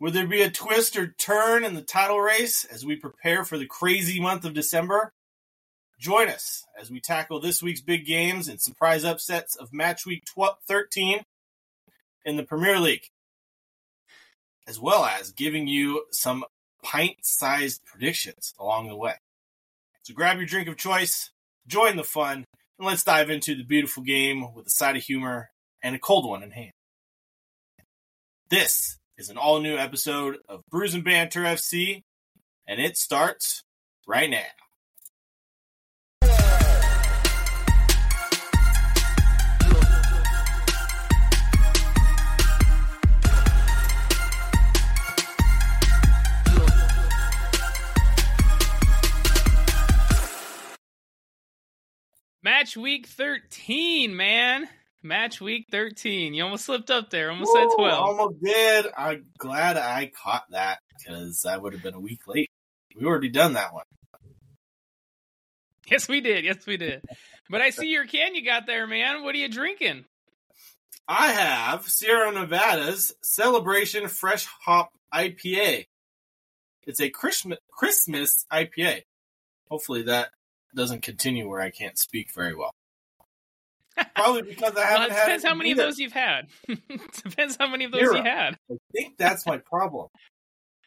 Will there be a twist or turn in the title race as we prepare for the crazy month of December? Join us as we tackle this week's big games and surprise upsets of match week 12, 13 in the Premier League, as well as giving you some pint sized predictions along the way. So grab your drink of choice, join the fun, and let's dive into the beautiful game with a side of humor and a cold one in hand. This is an all new episode of Brews and Banter FC, and it starts right now. Match week 13, man. Match week 13. You almost slipped up there. Almost said 12. Almost did. I'm glad I caught that because I would have been a week late. We already done that one. Yes, we did. Yes, we did. But I see your can you got there, man. What are you drinking? I have Sierra Nevada's Celebration Fresh Hop IPA. It's a Christmas Christmas IPA. Hopefully that doesn't continue where I can't speak very well. Probably because I Well, haven't it had. depends it how many of those you've had. depends how many of those Zero. you had. I think that's my problem.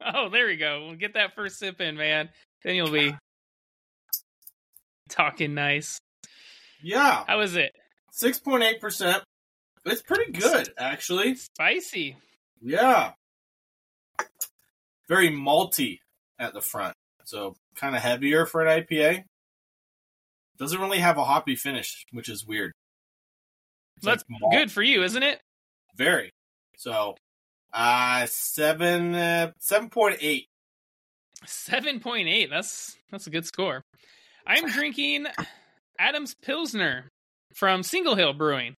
Oh, there we go. We'll get that first sip in, man. Then you'll be talking nice. Yeah, How is it? six point eight percent. It's pretty good, actually. Spicy. Yeah, very malty at the front, so kind of heavier for an IPA. Doesn't really have a hoppy finish, which is weird. That's like good for you, isn't it? Very. So, uh, seven, uh, seven point eight. Seven point eight. That's that's a good score. I'm drinking Adams Pilsner from Single Hill Brewing.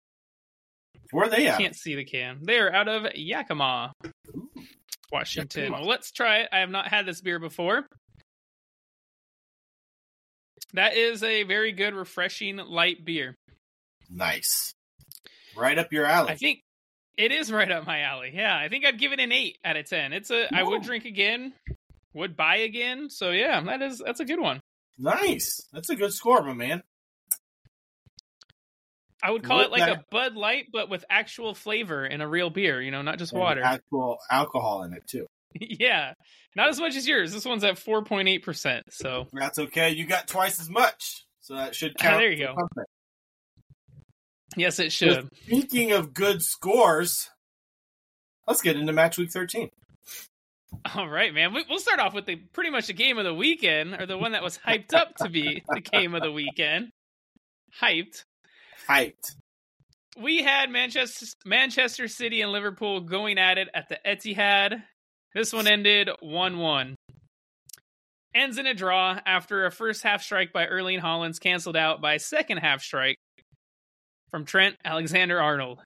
Where are they at? Can't see the can. They're out of Yakima, Washington. Yakima. Let's try it. I have not had this beer before. That is a very good, refreshing light beer. Nice. Right up your alley. I think it is right up my alley. Yeah, I think I'd give it an eight out of ten. It's a I would drink again, would buy again. So yeah, that is that's a good one. nice. That's a good score, my man. I would call With it like that- a Bud Light, but with actual flavor in a real beer. You know, not just And water. Actual alcohol in it too. yeah, not as much as yours. This one's at four point eight percent. So That's okay. You got twice as much, so that should Ah, count. there you go. something. Yes, it should. Speaking of good scores, let's get into match week thirteen. All right, man. We, we'll start off with the pretty much the game of the weekend, or the one that was hyped up to be the game of the weekend. Hyped. Hyped. We had Manchester Manchester City and Liverpool going at it at the Etihad. This one ended 1-1. Ends in a draw after a first half strike by Erling Haaland's canceled out by a second half strike from Trent Alexander-Arnold.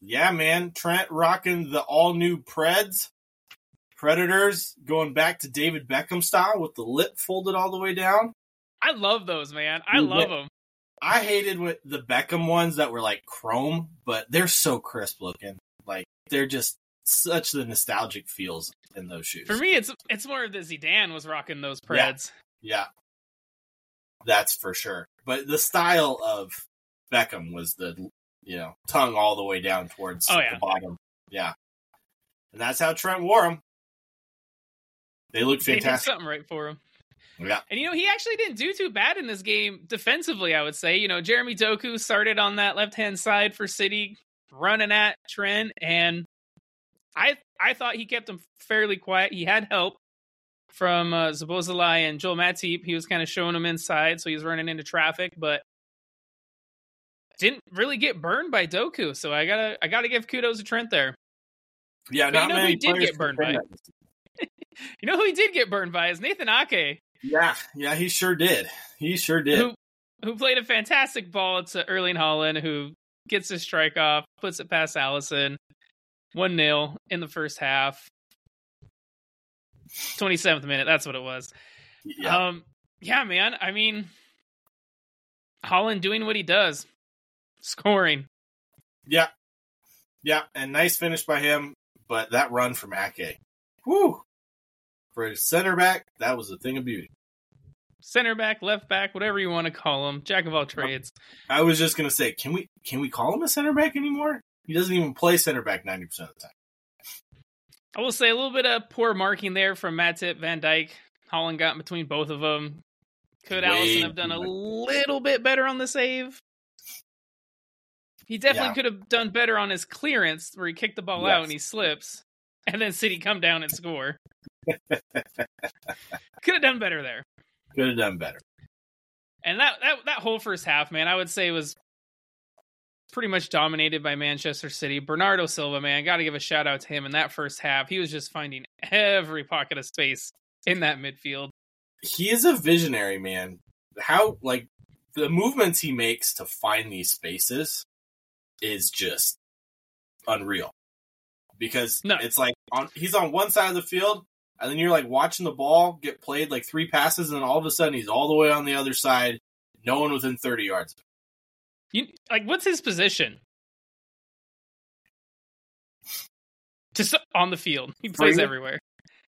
Yeah, man. Trent rocking the all new Preds. Predators going back to David Beckham style with the lip folded all the way down. I love those, man. I Dude, love them. I hated with the Beckham ones that were like chrome, but they're so crisp looking. Like they're just such the nostalgic feels in those shoes. For me, it's it's more of the Zidane was rocking those Yeah. Preds. yeah, that's for sure. But the style of Beckham was the you know tongue all the way down towards Oh, yeah. the bottom. Yeah, and that's how Trent wore them. They look They did fantastic. something right for him. Yeah, And you know, he actually didn't do too bad in this game defensively, I would say. You know, Jeremy Doku started on that left hand side for City, running at Trent, and I I thought he kept him fairly quiet. He had help from uh, Szoboszlai and Joel Matip. He was kind of showing him inside, so he was running into traffic, but didn't really get burned by Doku. So I gotta I gotta give kudos to Trent there. yeah. But you Not know who many he did get burned by? You know who he did get burned by is Nathan Ake. Yeah, yeah. He sure did. He sure did. who who played a fantastic ball to Erling Haaland, who gets his strike off, puts it past Alisson, one 0 in the first half. Twenty seventh minute, that's what it was. yeah. Um, yeah, man. I mean, Haaland doing what he does, scoring. Yeah. Yeah, and nice finish by him, but that run from Ake whew, for a center back, that was a thing of beauty. Center back, left back, whatever you want to call him, jack of all trades. I was just gonna say, can we can we call him a center back anymore? He doesn't even play center back ninety percent of the time. I will say a little bit of poor marking there from Matip, Van Dijk. Haaland got in between both of them. Could Way Alisson have done a little bit better on the save? He definitely Yeah. could have done better on his clearance where he kicked the ball out and he slips, and then City come down and score. could have done better there. Could have done better. And that, that that whole first half, man, I would say was pretty much dominated by Manchester City. Bernardo Silva, man, got to give a shout out to him in that first half. He was just finding every pocket of space in that midfield. He is a visionary, man. How like the movements he makes to find these spaces is just unreal. Because No. it's like on he's on one side of the field, and then you're like watching the ball get played like three passes, and then all of a sudden he's all the way on the other side, no one within thirty yards. You like what's his position? Just on the field. He plays Free. everywhere.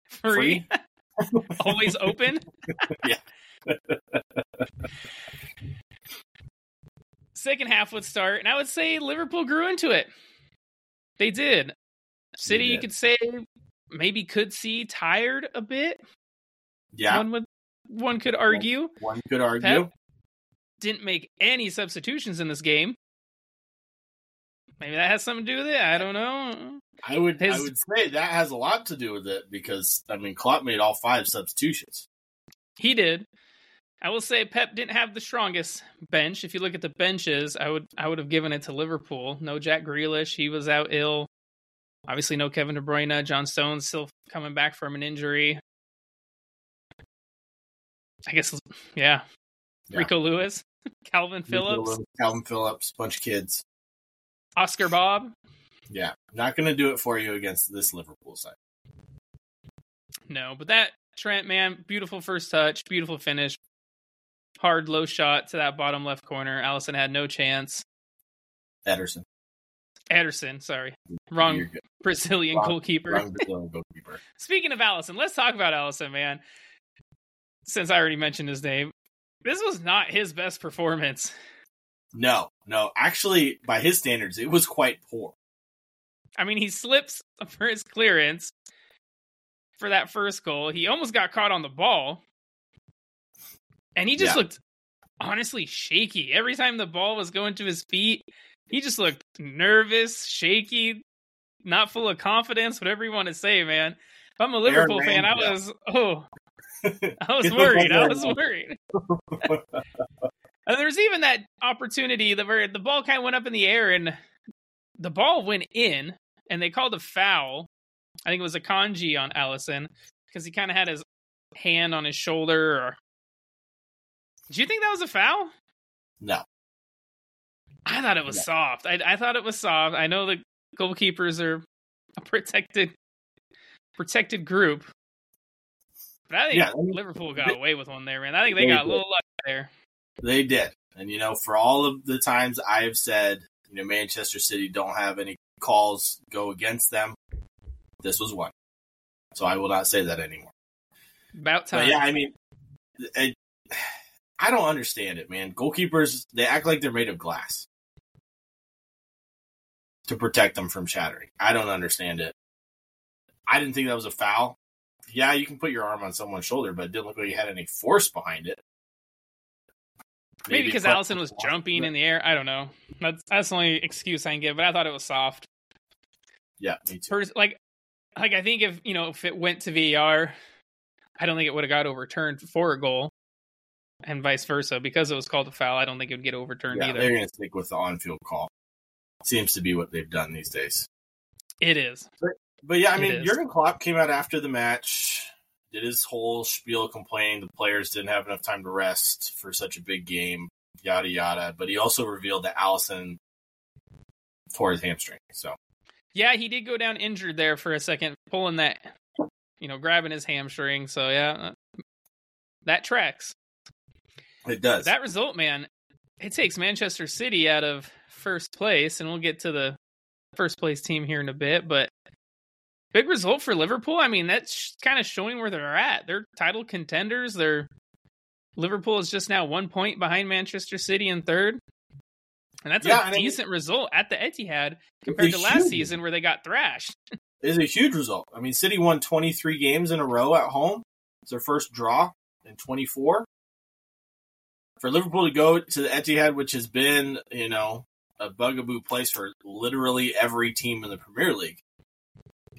Free. Always open. Yeah. Second half would start, and I would say Liverpool grew into it. They did. City, you did. could say, maybe could see tired a bit. Yeah, One would one could argue. one could argue. Pep didn't make any substitutions in this game. Maybe that has something to do with it. I don't know. I would I would say that has a lot to do with it because I mean Klopp made all five substitutions. He did. I will say Pep didn't have the strongest bench. If you look at the benches, I would I would have given it to Liverpool. No Jack Grealish, he was out ill. Obviously, no Kevin De Bruyne. John Stones still coming back from an injury. I guess, yeah. Yeah. Rico Lewis, Kalvin Phillips, Kalvin Phillips, bunch of kids. Oscar Bobb. Yeah, not going to do it for you against this Liverpool side. No, but that Trent man, beautiful first touch, beautiful finish, hard low shot to that bottom left corner. Alisson had no chance. Ederson, Ederson, sorry, wrong Brazilian Wrong- goalkeeper. Wrong Brazilian goalkeeper. Speaking of Alisson, let's talk about Alisson, man. Since I already mentioned his name, this was not his best performance. No, no. Actually, by his standards, it was quite poor. I mean, he slips for his clearance for that first goal. He almost got caught on the ball. And he just Yeah. looked honestly shaky. Every time the ball was going to his feet, he just looked nervous, shaky, not full of confidence, whatever you want to say, man. If I'm a Liverpool fan, I Ramsdale. was, oh, I was worried. I was worried. and there's even that opportunity that where the ball kind of went up in the air and the ball went in and they called a foul. I think it was Akanji on Alisson because he kind of had his hand on his shoulder. Or... Do you think that was a foul? no, I thought it was Yeah. soft. I, I thought it was soft. I know the goalkeepers are a protected protected group, but I think Yeah, Liverpool got they- away with one there, man. I think they they got a little luck there. they did. And you know, for all of the times I have said, you know, Manchester City don't have any calls go against them, this was one. So I will not say that anymore. About time. But yeah, I mean, it, I don't understand it, man. Goalkeepers, they act like they're made of glass to protect them from shattering. I don't understand it. I didn't think that was a foul. Yeah, you can put your arm on someone's shoulder, but it didn't look like you had any force behind it. Maybe because Alisson was jumping in the air. I don't know. That's that's the only excuse I can give. But I thought it was soft. Yeah, me too. Pers- like, like I think if you know if it went to VAR, I don't think it would have got overturned for a goal, and vice versa. Because it was called a foul, I don't think it would get overturned Yeah, either. they're going to stick with the on-field call. Seems to be what they've done these days. It is. But yeah, I mean. Jurgen Klopp came out after the match, did his whole spiel complaining the players didn't have enough time to rest for such a big game, yada yada. But he also revealed that Alisson tore his hamstring. So Yeah, he did go down injured there for a second, pulling that, you know, grabbing his hamstring. So yeah, that tracks. It does. That result, man, it takes Manchester City out of first place, and we'll get to the first place team here in a bit. But big result for Liverpool. I mean, that's kind of showing where they're at. They're title contenders. They're Liverpool is just now one point behind Manchester City in third. And that's yeah, a decent result at the Etihad compared to last huge. season where they got thrashed. It's a huge result. I mean, City won 23 games in a row at home. It's their first draw in 24. For Liverpool to go to the Etihad, which has been, you know, a bugaboo place for literally every team in the Premier League,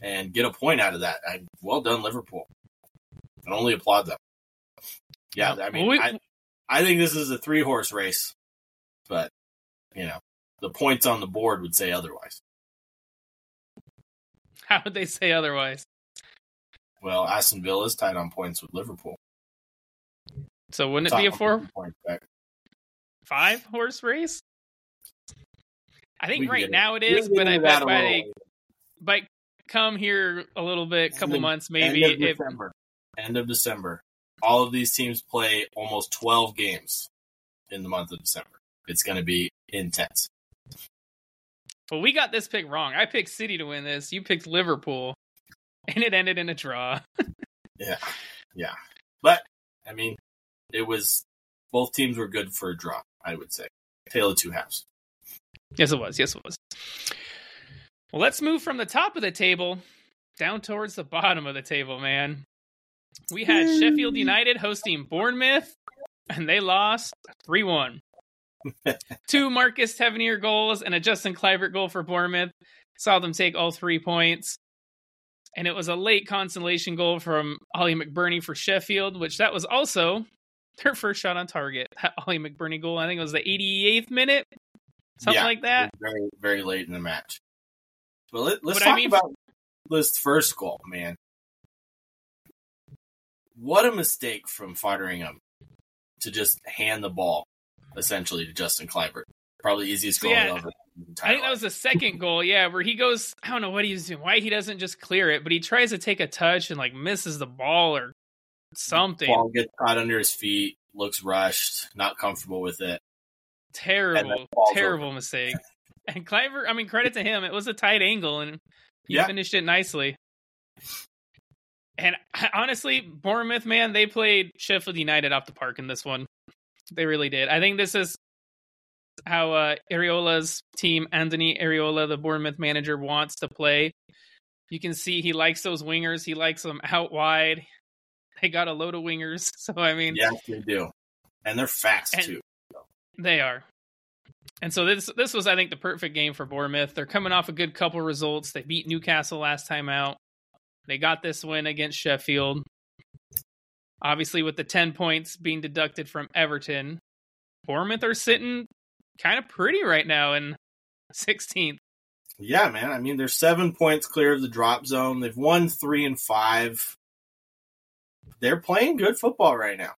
and get a point out of that, I, well done, Liverpool. I only applaud them. Yeah, I mean, well, we, I, I think this is a three horse race, but you know, the points on the board would say otherwise. How would they say otherwise? Well, Aston Villa is tied on points with Liverpool. So wouldn't it be a four five horse race? I think right now it is, but I bet by, by come here a little bit, couple months maybe. End of December. End of December. All of these teams play almost twelve games in the month of December. It's going to be intense. Well, we got this pick wrong. I picked City to win this. You picked Liverpool, and it ended in a draw. yeah, yeah. But I mean, it was both teams were good for a draw. I would say tale of two halves. Yes, it was. Yes, it was. Well, let's move from the top of the table down towards the bottom of the table, man. We had Sheffield United hosting Bournemouth, and they lost 3 1. Two Marcus Tavernier goals and a Justin Kluivert goal for Bournemouth. Saw them take all three points. And it was a late consolation goal from Oli McBurnie for Sheffield, which that was also their first shot on target. That Oli McBurnie goal, I think it was the 88th minute, something yeah, like that. Very, very late in the match. But let, us talk I mean, about this first goal, man. What a mistake from Foderingham to just hand the ball essentially to Justin Kluivert. Probably easiest goal yeah, ever. I think that was the second goal, yeah, where he goes. I don't know what he's doing, why he doesn't just clear it, but he tries to take a touch and like misses the ball or something. Ball gets caught under his feet, looks rushed, not comfortable with it. Terrible, terrible over. mistake. And Kluivert, I mean, credit to him. It was a tight angle, and he yeah. finished it nicely. And honestly, Bournemouth, man, they played Sheffield United off the park in this one. They really did. I think this is how uh, Iraola's team, Andoni Iraola, the Bournemouth manager, wants to play. You can see he likes those wingers. He likes them out wide. They got a load of wingers. So, I mean. Yeah, they do. And they're fast, and too. They are. And so this this was, I think, the perfect game for Bournemouth. They're coming off a good couple results. They beat Newcastle last time out. They got this win against Sheffield. Obviously, with the 10 points being deducted from Everton, Bournemouth are sitting kind of pretty right now in 16th. Yeah, man. I mean, they're seven points clear of the drop zone. They've won three and five. They're playing good football right now.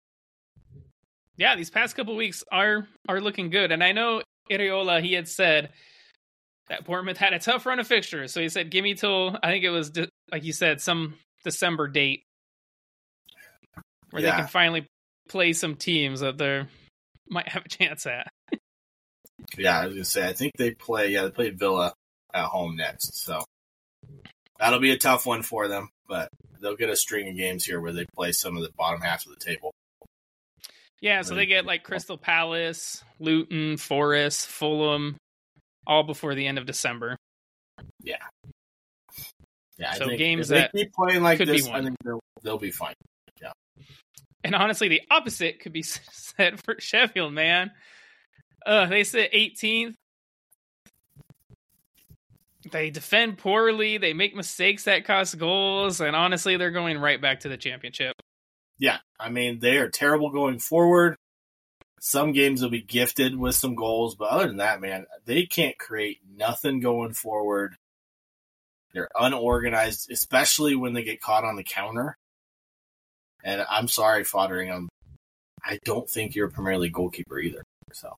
Yeah, these past couple weeks are are looking good, and I know Iraola he had said that Bournemouth had a tough run of fixtures, so he said, "Give me till I think it was de- like you said some December date where yeah. they can finally play some teams that they might have a chance at. yeah, I was gonna say I think they play. Yeah, they play Villa at home next, so that'll be a tough one for them. But they'll get a string of games here where they play some of the bottom half of the table. Yeah, so they get like Crystal Palace, Luton, Forest, Fulham, all before the end of December. Yeah. Yeah, so games that they keep playing like this, I think they'll, they'll be fine. Yeah. And honestly, the opposite could be said for Sheffield, man. Uh, they sit 18th. They defend poorly. They make mistakes that cost goals. And honestly, they're going right back to the championship. Yeah. I mean, they are terrible going forward. Some games will be gifted with some goals. But other than that, man, they can't create nothing going forward. They're unorganized, especially when they get caught on the counter. And I'm sorry, Foderingham. I don't think you're a Premier League goalkeeper either. So.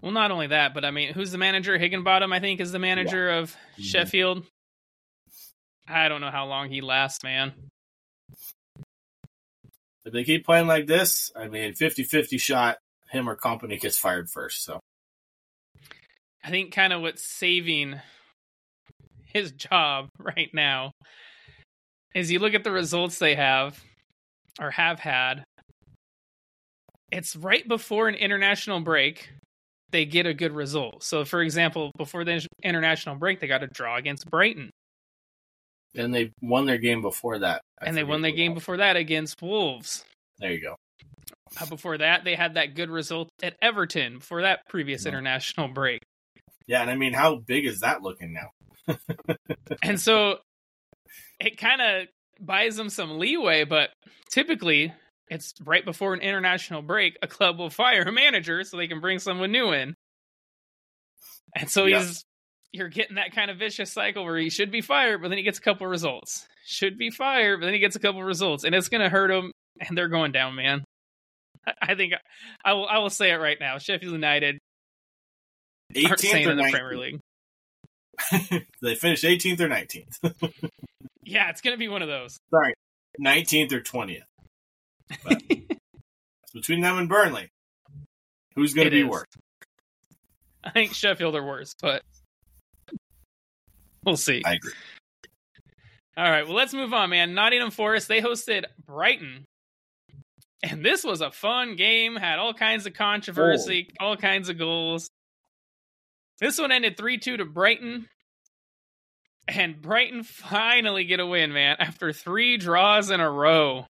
Well, not only that, but I mean, who's the manager? Heckingbottom, I think, is the manager yeah. of mm-hmm. Sheffield. I don't know how long he lasts, man. If they keep playing like this, I mean, 50 50 shot, him or Kompany gets fired first. So I think kind of what's saving his job right now is you look at the results they have or have had. It's right before an international break. They get a good result. So, for example, before the international break, they got a draw against Brighton. And they won their game before that. I and they won their game before that against Wolves. There you go. Uh, before that, they had that good result at Everton before that previous yeah. international break. Yeah, and I mean, how big is that looking now? and so it kind of buys them some leeway, but typically it's right before an international break, a club will fire a manager so they can bring someone new in. And so yeah. he's you're getting that kind of vicious cycle where he should be fired, but then he gets a couple results. Should be fired, but then he gets a couple results, and it's going to hurt him. And they're going down, man. I think I will. I will say it right now. Sheffield United 18th or in the Premier League. they finished 18th or 19th. yeah, it's going to be one of those. Sorry, 19th or 20th. It's between them and Burnley. Who's going to be is. worse? I think Sheffield are worse, but we'll see. I agree. All right, well, let's move on, man. Nottingham Forest, they hosted Brighton and this was a fun game, had all kinds of controversy, oh. all kinds of goals. This one ended 3 2 to Brighton. And Brighton finally get a win, man, after three draws in a row.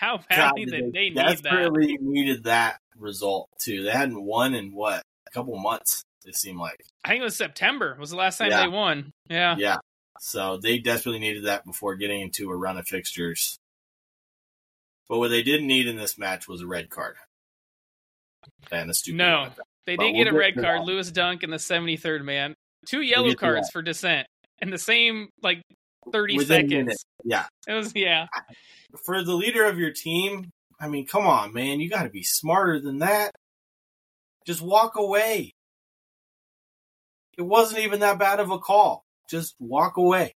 How badly God, did they, they need that? needed that result, too. They hadn't won in what? A couple months, it seemed like. I think it was September, was the last time yeah. they won. Yeah. Yeah. So they desperately needed that before getting into a run of fixtures but what they didn't need in this match was a red card. And a stupid. No, they did we'll get a red card. Lewis Dunk in the 73rd man. Two yellow we'll cards for dissent and the same like 30 Within seconds. Yeah. It was yeah. For the leader of your team, I mean, come on, man, you got to be smarter than that. Just walk away. It wasn't even that bad of a call. Just walk away.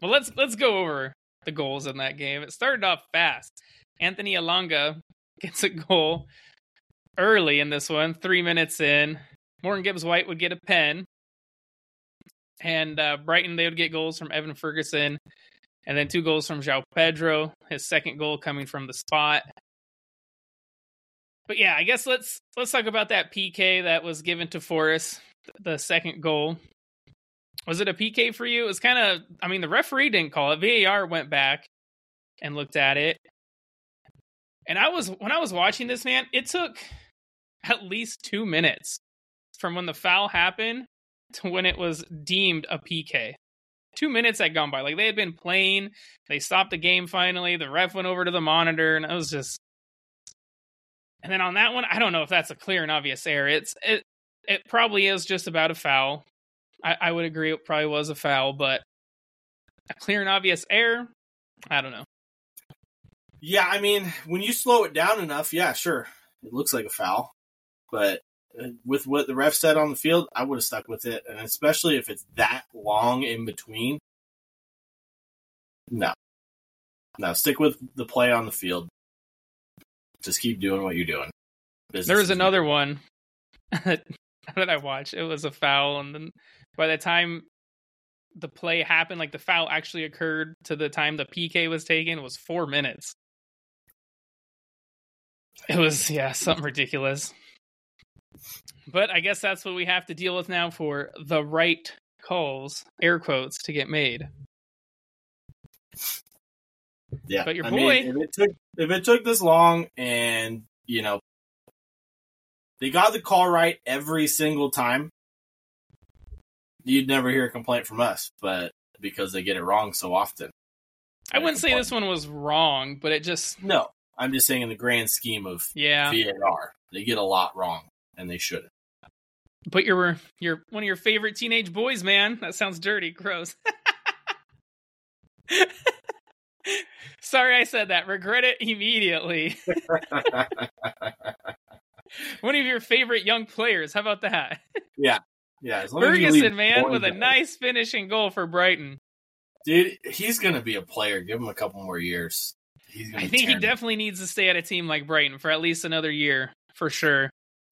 Well, let's let's go over the goals in that game. It started off fast. Anthony Elanga gets a goal early in this one, three minutes in. Morgan Gibbs White would get a pen. And uh, Brighton, they would get goals from Evan Ferguson. And then two goals from João Pedro, his second goal coming from the spot. But yeah, I guess let's let's talk about that PK that was given to Forest, the second goal. Was it a PK for you? It was kind of, I mean, the referee didn't call it. VAR went back and looked at it. And I was, when I was watching this, man, it took at least two minutes from when the foul happened when it was deemed a PK. Two minutes had gone by. Like they had been playing, they stopped the game finally. The ref went over to the monitor, and it was just. And then on that one, I don't know if that's a clear and obvious error. It's it it probably is just about a foul. I, I would agree it probably was a foul, but a clear and obvious error, I don't know. Yeah, I mean, when you slow it down enough, yeah, sure, it looks like a foul. But with what the ref said on the field, I would have stuck with it, and especially if it's that long in between. No, no, stick with the play on the field. Just keep doing what you're doing. Business there was another one that I watched. It was a foul, and then by the time the play happened, like the foul actually occurred to the time the PK was taken, was four minutes. It was, yeah, something ridiculous. But I guess that's what we have to deal with now for the right calls, air quotes, to get made. Yeah, but your I boy, mean, if it took if it took this long, and you know, they got the call right every single time, you'd never hear a complaint from us, but because they get it wrong so often. I wouldn't say this one was wrong, but it just no. I'm just saying in the grand scheme of yeah VAR, they get a lot wrong, and they shouldn't. But you're you're one of your favorite teenage boys, man. That sounds dirty, gross. Sorry, I said that. Regret it immediately. one of your favorite young players. How about that? Yeah, yeah, Ferguson, man, with a nice finishing goal for Brighton. Dude, he's going to be a player. Give him a couple more years. I think he definitely needs to stay at a team like Brighton for at least another year, for sure.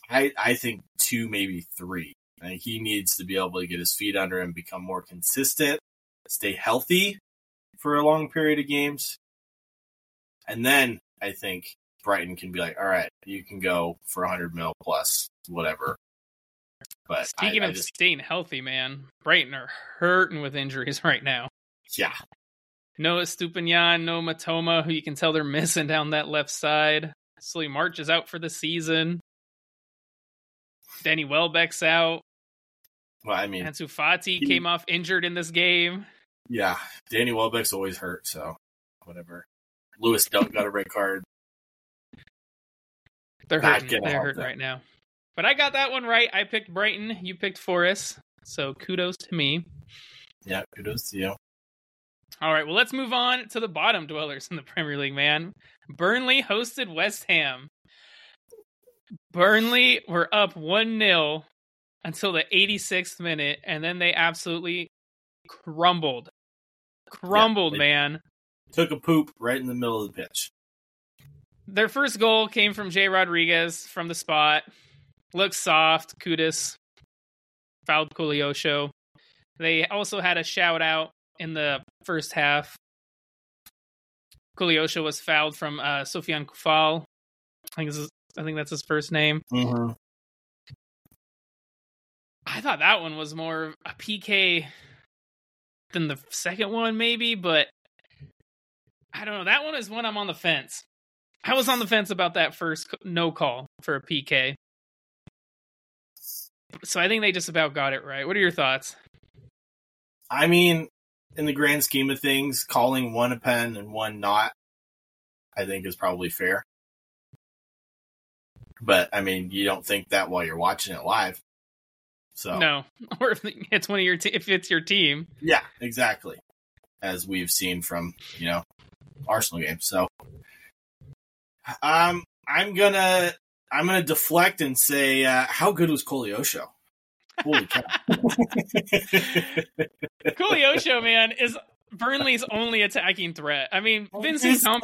I, I think two, maybe three. I think he needs to be able to get his feet under him, become more consistent, stay healthy for a long period of games. And then I think Brighton can be like, all right, you can go for 100 mil plus, whatever. But speaking I, I of just, staying healthy, man, Brighton are hurting with injuries right now. yeah, No Estupiñán, no Mitoma, who you can tell they're missing down that left side. Solly March is out for the season. Danny Welbeck's out. well, I mean, Ansu Fati he- came off injured in this game. yeah, Danny Welbeck's always hurt, so whatever. Lewis Dunk got a red card. They're hurting. They're hurting right now. But I got that one right. I picked Brighton. You picked Forest. So kudos to me. Yeah, kudos to you. All right, well, let's move on to the bottom dwellers in the Premier League, man. Burnley hosted West Ham. Burnley were up 1 0 until the 86th minute, and then they absolutely crumbled. Crumbled, they- man. Took a poop right in the middle of the pitch. Their first goal came from Jay Rodriguez from the spot. Looked soft. Kudus fouled Koleosho. They also had a shout out in the first half. Koleosho was fouled from uh, Sofian Coufal. I think, this is, I think that's his first name. Mm-hmm. I thought that one was more a PK than the second one, maybe, but I don't know. That one is one I'm on the fence. I was on the fence about that first no call for a PK. So I think they just about got it right. What are your thoughts? I mean, in the grand scheme of things, calling one a pen and one not, I think is probably fair. But I mean, you don't think that while you're watching it live. So No, or if it's one of your te- if it's your team. yeah, exactly. As we've seen from you know Arsenal games. So um, I'm gonna I'm gonna deflect and say, uh, how good was Koleosho? Holy cow! Man, is Burnley's only attacking threat. I mean, Oh, Vincent he's so-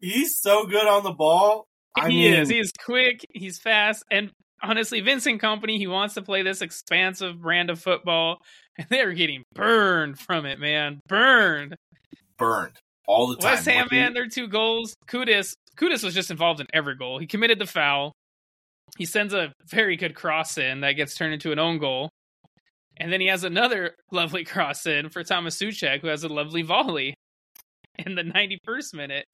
He's so good on the ball. I he mean, is. He's quick. He's fast. And honestly, Vincent Kompany, he wants to play this expansive brand of football, and they're getting burned from it, man. Burned. burned all the time. West Ham, man, their two goals. Kudus, Kudus was just involved in every goal. He committed the foul. He sends a very good cross in that gets turned into an own goal. And then he has another lovely cross in for Thomas Souček, who has a lovely volley in the 91st minute.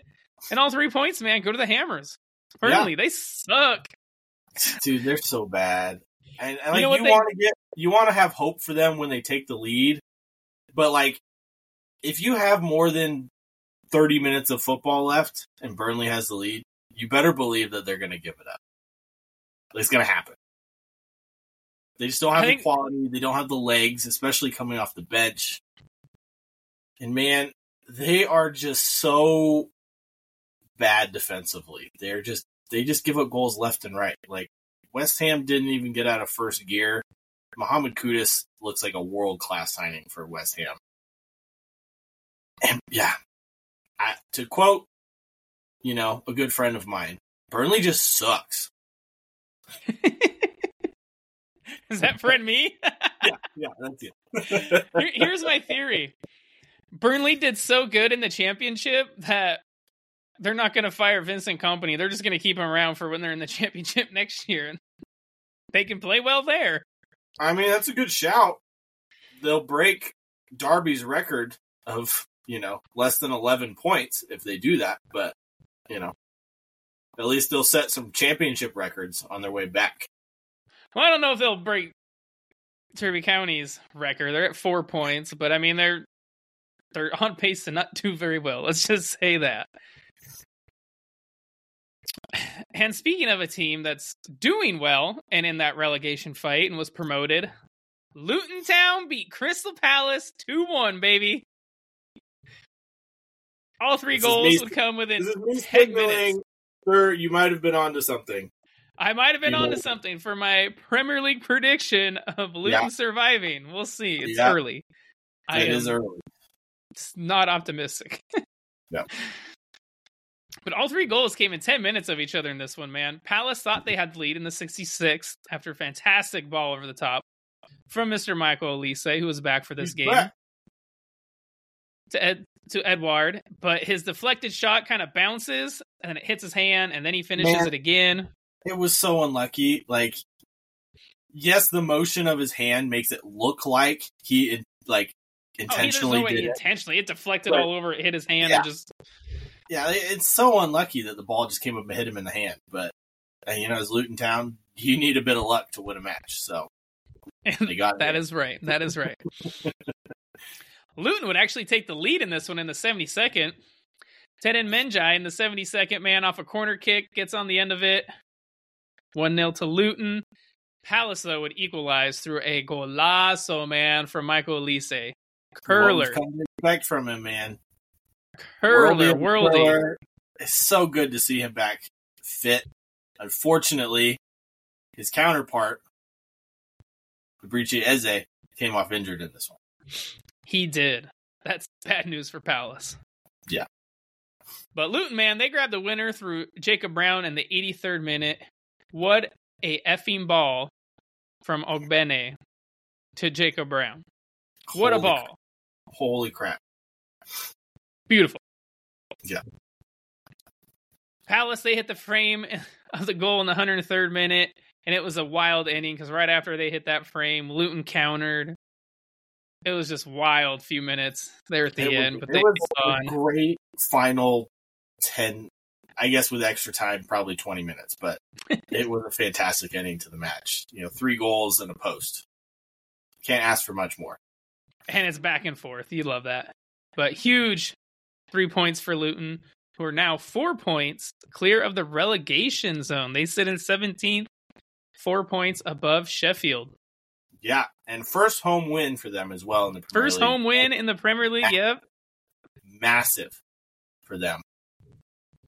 And all three points, man, go to the Hammers. Burnley, they suck. dude, they're so bad. And, and like know you, they- want to get, you want to have hope for them when they take the lead, but like, if you have more than thirty minutes of football left and Burnley has the lead, you better believe that they're going to give it up. It's going to happen. They just don't have think- the quality. They don't have the legs, especially coming off the bench. And man, they are just so bad defensively. They're just they just give up goals left and right. Like West Ham didn't even get out of first gear. Mohamed Kudus looks like a world class signing for West Ham. And yeah, I, to quote, you know, a good friend of mine, Burnley just sucks. Is that friend me? Yeah, yeah, that's it. Here- Here's my theory. Burnley did so good in the championship that they're not going to fire Vincent Kompany. They're just going to keep him around for when they're in the championship next year. They can play well there. I mean, that's a good shout. They'll break Derby's record of, you know, less than 11 points if they do that, but, you know, at least they'll set some championship records on their way back. Well, I don't know if they'll break Derby County's record. They're at four points, but I mean they're they're on pace to not do very well. Let's just say that. And speaking of a team that's doing well and in that relegation fight and was promoted, Luton Town beat Crystal Palace 2 1, baby. All three This goals would come within This is me 10 minutes. sir, you might have been onto something. I might have been You know- onto something for my Premier League prediction of Luton Yeah. surviving. We'll see. It's Yeah. early. I It am is early. It's not optimistic. Yeah. But all three goals came in 10 minutes of each other in this one, man. Palace thought they had the lead in the 66th after a fantastic ball over the top from Mr. Michael Olise, who was back for this He's game. back. To Ed to Edouard, but his deflected shot kind of bounces and then it hits his hand and then he finishes Man. it again. It was so unlucky. Like, yes, the motion of his hand makes it look like he like Oh, he intentionally it did it. intentionally. It deflected Right. all over, it hit his hand Yeah. and just Yeah, it's so unlucky that the ball just came up and hit him in the hand. But you know, as Luton Town, you need a bit of luck to win a match. So they got That is right. That is right. Luton would actually take the lead in this one in the 72nd. Teden Mengi in the 72nd man off a corner kick gets on the end of it. 1 0 to Luton. Palace, though, would equalize through a golazo, man, from Michael Olise. Curler. expect from him, man. Curler, Worldy, worldy. curler. It's so good to see him back fit. Unfortunately, his counterpart, Fabrici Eze, came off injured in this one. He did. That's bad news for Palace. Yeah. But Luton, man, they grabbed the winner through Jacob Brown in the 83rd minute. What a effing ball from Ogbene to Jacob Brown. What a ball. crap. Holy crap. Beautiful. Yeah. Palace, they hit the frame of the goal in the 103rd minute, and it was a wild ending because right after they hit that frame, Luton countered. It was just wild few minutes there at the It was- end, but it they was a great final 10, I guess with extra time, probably 20 minutes, but it was a fantastic ending to the match. You know, three goals and a post. Can't ask for much more. and it's back and forth. You love that. But huge three points for Luton, who are now four points clear of the relegation zone. They sit in 17th, four points above Sheffield. Yeah, and first home win for them as well in the Premier First League. home win in the Premier League. Yep. massive for them.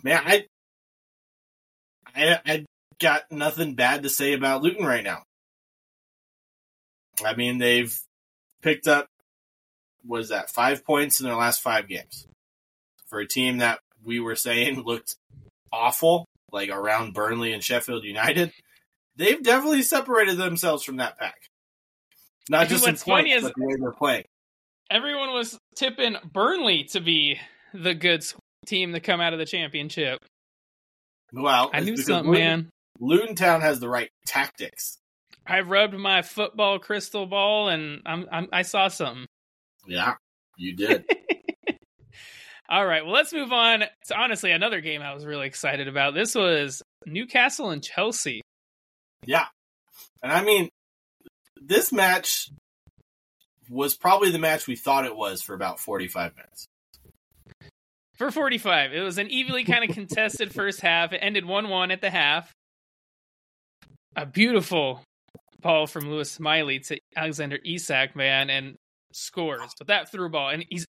Man, I, I, I got nothing bad to say about Luton right now. I mean, they've picked up, was that, five points in their last five games. For a team that we were saying looked awful, like around Burnley and Sheffield United, they've definitely separated themselves from that pack. Not And just in points, is- but the way they're playing. Everyone was tipping Burnley to be the good team to come out of the championship. Well, I knew something, Luton- man. Luton Town has the right tactics. I rubbed my football crystal ball and I'm, I'm I saw something. Yeah, you did. All right, well, let's move on to honestly another game I was really excited about. This was Newcastle and Chelsea. yeah. And I mean, this match was probably the match we thought it was for about 45 minutes. For 45, it was an evenly kind of contested first half. It ended 1 1 at the half. A beautiful ball from Lewis Miley to Alexander Isak, man, and scores. But that through ball. And he's.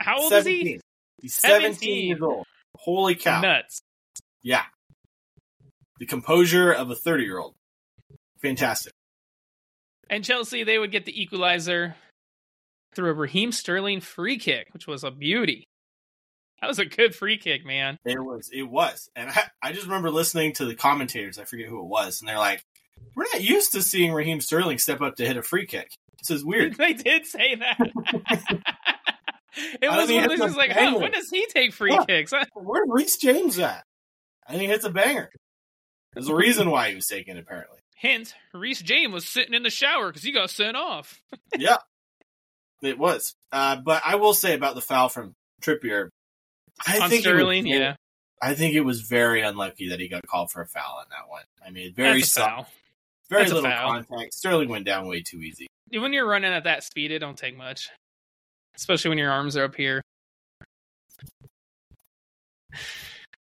How old is he? 17. He's 17, 17. years old. Holy cow. Nuts. Yeah. The composure of a 30 year old. Fantastic. And Chelsea, they would get the equalizer through a Raheem Sterling free kick, which was a beauty. That was a good free kick, man. It was. It was. And I, I just remember listening to the commentators. I forget who it was. And they're like, we're not used to seeing Raheem Sterling step up to hit a free kick. This is weird. they did say that. it I was mean, one of those like, oh, when does he take free Yeah. kicks? Where's Reece James at? I think hits a banger. There's a reason why he was taken, apparently. Hence, Reece James was sitting in the shower because he got sent off. yeah, it was. Uh, but I will say about the foul from Trippier. I on think it was Sterling, very- yeah, I think it was very unlucky that he got called for a foul on that one. I mean, very that's a soft, foul. very That's little contact. Sterling went down way too easy. When you're running at that speed, it don't take much, especially when your arms are up here.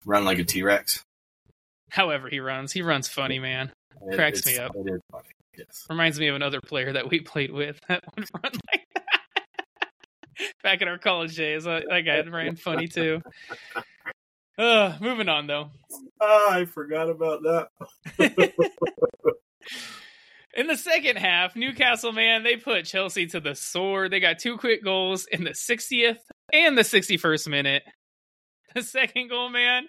Run like a T Rex. However, he runs, he runs funny, man. Cracks me up. It is funny. Yes. Reminds me of another player that we played with that would run like that. Back in our college days, that that guy ran funny too. Uh, moving on though. Oh, I forgot about that. In the second half, Newcastle, man, they put Chelsea to the sword. They got two quick goals in the 60th and the 61st minute. the second goal, man,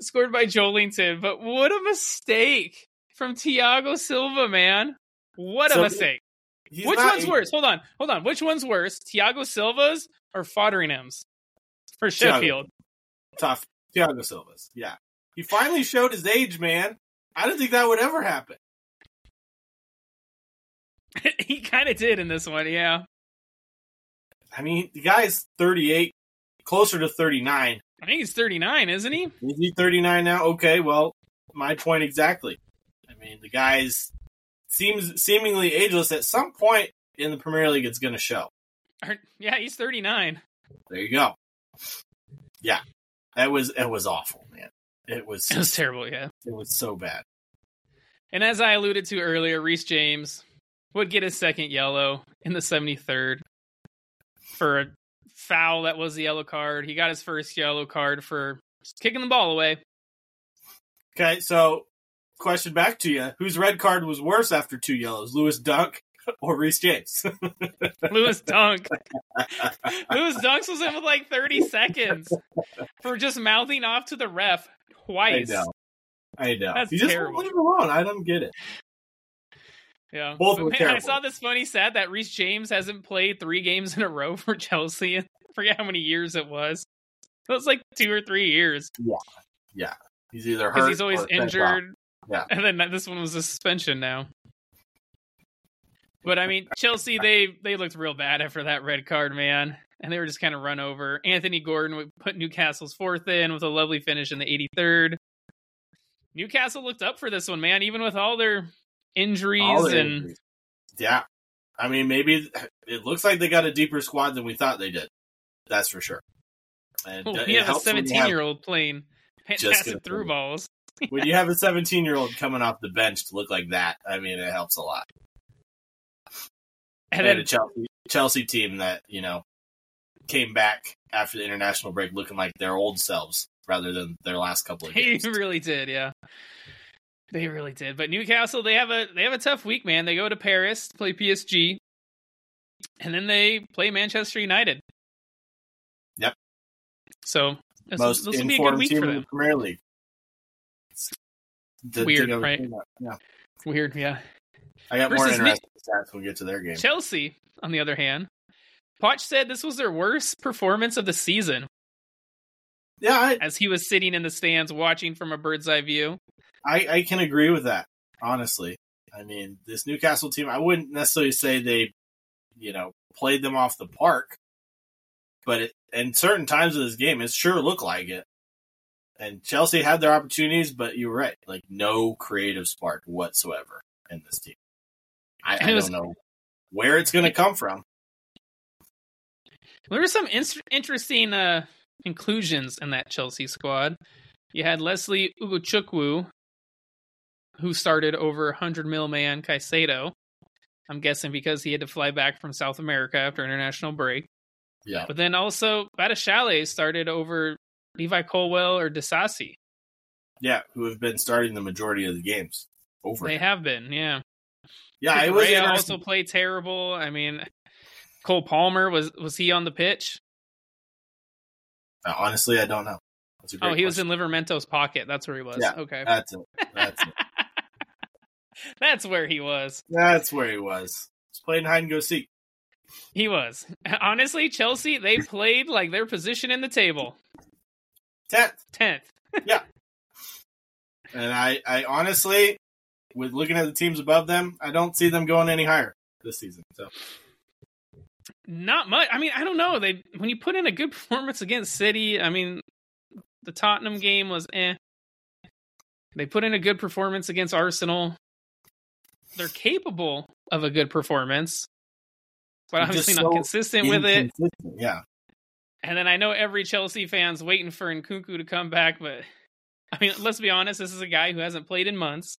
scored by Joelinton. But what a mistake from Thiago Silva, man. What a So, mistake. Which one's worse? Hold on, hold on. Which one's worse, Thiago Silva's or Foderingham's for Sheffield? Tough. Thiago Silva's. Yeah. He finally showed his age, man. I didn't think that would ever happen. he kind of did in this one, yeah. I mean, the guy's 38, closer to 39. I think he's 39, isn't he? Is he 39 now? Okay, well, my point exactly. I mean, the guy's seems seemingly ageless. At some point in the Premier League, it's going to show. Yeah, he's 39. There you go. Yeah, that was it was awful, man. It was It was terrible, yeah. it was so bad. And as I alluded to earlier, Reece James would get his second yellow in the 73rd for a foul that was the yellow card. He got his first yellow card for kicking the ball away. Okay, so question back to you: Whose red card was worse after two yellows, Lewis Dunk or Reece James? Lewis Dunk. Lewis Dunks was in with like 30 seconds for just mouthing off to the ref I twice. know, I know. That's you just terrible. won't leave alone. I don't get it. Yeah. Both But were man, I saw this funny stat that Reece James hasn't played three games in a row for Chelsea. I forget how many years it was. It was like two or three years Yeah. Yeah. He's either hurt because he's always injured. Yeah. And then this one was a suspension now. But I mean, Chelsea they they looked real bad after that red card, man, and they were just kind of run over. Anthony Gordon would put Newcastle's fourth in with a lovely finish in the 83rd. Newcastle looked up for this one, man, even with all their injuries and injuries. yeah, I mean, maybe it looks like they got a deeper squad than we thought they did. That's for sure. And Well, we have a helps when you 17 year old playing passing through balls. when you have a 17 year old coming off the bench to look like that. I mean, it helps a lot. And And, then a Chelsea Chelsea team that you know came back after the international break looking like their old selves rather than their last couple of games. he really did, yeah. They really did. But Newcastle, they have a they have a tough week, man. They go to Paris to play PSG, and then they play Manchester United. Yep. So this, Most this will be a good week team for in the them. Premier League. The Weird, thing I was right? Yeah, Weird, yeah. I got more Versus Nick- interesting stats when we get to their game. Chelsea, on the other hand, Poch said this was their worst performance of the season Yeah, I, as he was sitting in the stands watching from a bird's eye view. I, I can agree with that. Honestly, I mean, this Newcastle team, I wouldn't necessarily say they, you know, played them off the park, but it, in certain times of this game, it sure looked like it. And Chelsea had their opportunities, but you're right, like no creative spark whatsoever in this team. I, I was- don't know where it's going to come from. There were some in- interesting uh, inclusions in that Chelsea squad. You had Lesley Ugochukwu, who started over 100 mil man Caicedo. I'm guessing because he had to fly back from South America after international break. Yeah, But then also Badiashile started over Levi Colwill or Disasi. yeah, who have been starting the majority of the games over. They him. have been, yeah. yeah, it was also played terrible. I mean, Cole Palmer was was he on the pitch? Uh, Honestly, I don't know. That's a great Oh, he was in Livramento's pocket. That's where he was. Yeah. Okay. That's it. That's it. That's where he was. That's where he was. He's playing hide and go seek. He was. Honestly, Chelsea, they played like their position in the table. Tenth. 10th. yeah. And I, I honestly, with looking at the teams above them, I don't see them going any higher this season. So Not much. I mean, I don't know. They when you put in a good performance against City, I mean, the Tottenham game was eh. They put in a good performance against Arsenal. They're capable of a good performance, but They're obviously just not so consistent with it. Yeah. And then I know every Chelsea fan's waiting for Nkunku to come back, but I mean, let's be honest, this is a guy who hasn't played in months,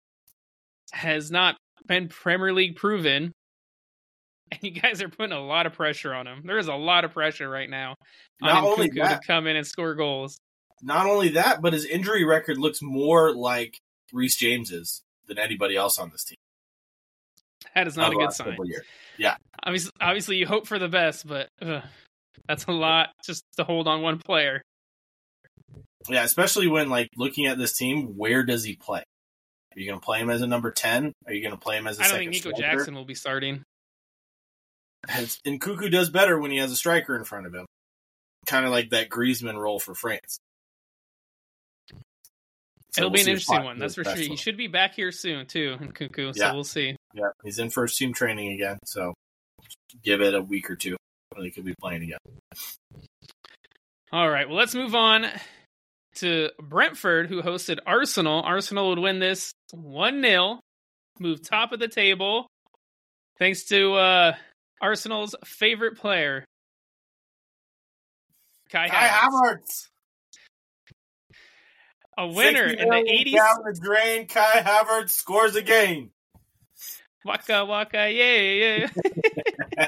has not been Premier League proven, and you guys are putting a lot of pressure on him. There is a lot of pressure right now on Not only Nkunku to that, come in and score goals. not only that, but his injury record looks more like Reece James's than anybody else on this team. That is not a good sign. of. Obviously, obviously, you hope for the best, but that's a lot just to hold on one player. Yeah, especially when like looking at this team, where does he play? Are you going to play him as a number ten? Are you going to play him as a I don't think Nico striker? Jackson will be starting. Nkunku does better when he has a striker in front of him. Kind of like that Griezmann role for France. So It'll we'll be an interesting one, that's for sure. He should be back here soon too, Nkunku. So Yeah. we'll see. Yeah, he's in first team training again, so give it a week or two. and He could be playing again. All right, well, let's move on to Brentford, who hosted Arsenal. Arsenal would win this 1 0, move top of the table, thanks to uh, Arsenal's favorite player, Kai, Kai Havertz. Havertz, A winner in the million 80s. down the drain. Kai Havertz scores again. Waka waka, yeah, yeah.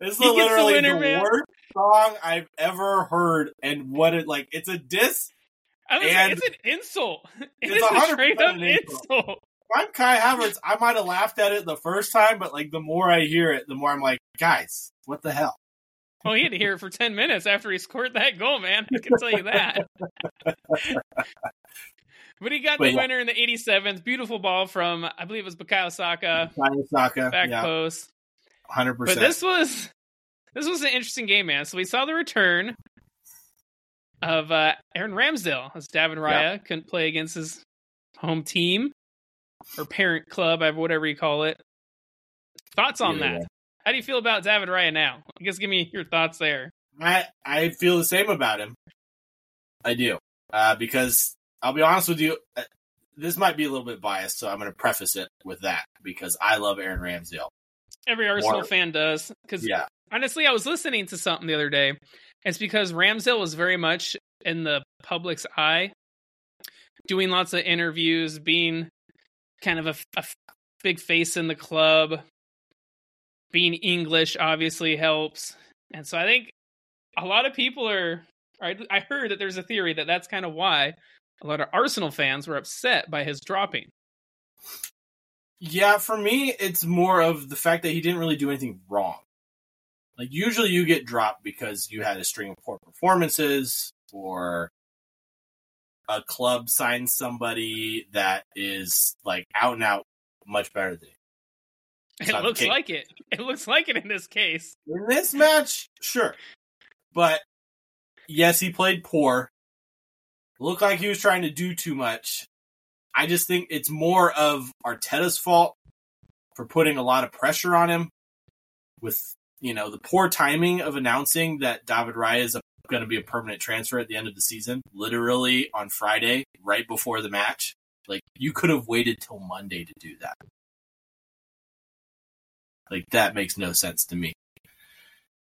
This is the literally the, winner, man. worst song I've ever heard, and what it like. It's a diss. I was And- like, it's an insult. It It's a 100% straight up insult. insult. If I'm Kai Havertz, I might have laughed at it the first time, but like the more I hear it, the more I'm like, guys, what the hell? Well, he had to hear it for 10 minutes after he scored that goal, man. I can tell you that. but he got But the yeah. winner in the 87th. Beautiful ball from, I believe it was Bukayo Saka, Saka, back yeah, post. hundred But percent. this was this was an interesting game, man. So we saw the return of uh, Aaron Ramsdale as David Raya couldn't play against his home team or parent club, whatever you call it. Thoughts on Either that? way. How do you feel about David Raya now? I guess give me your thoughts there. I I feel the same about him. I do, uh, because I'll be honest with you. uh, This might be a little bit biased, so I'm going to preface it with that because I love Aaron Ramsdale. Every Arsenal More- fan does. Because Yeah, honestly, I was listening to something the other day. It's because Ramsdale was very much in the public's eye, doing lots of interviews, being kind of a, a big face in the club. Being English obviously helps. And so I think a lot of people are. I I heard that there's a theory that that's kind of why a lot of Arsenal fans were upset by his dropping. yeah. For me, it's more of the fact that he didn't really do anything wrong. Like usually, you get dropped because you had a string of poor performances, or a club signs somebody that is like out and out much better than you. It's It looks like it. It looks like it in this case. In this match, sure. But yes, he played poor. Looked like he was trying to do too much. I just think it's more of Arteta's fault for putting a lot of pressure on him with, you know, the poor timing of announcing that David Raya is going to be a permanent transfer at the end of the season, literally on Friday, right before the match. Like, you could have waited till Monday to do that. Like, that makes no sense to me.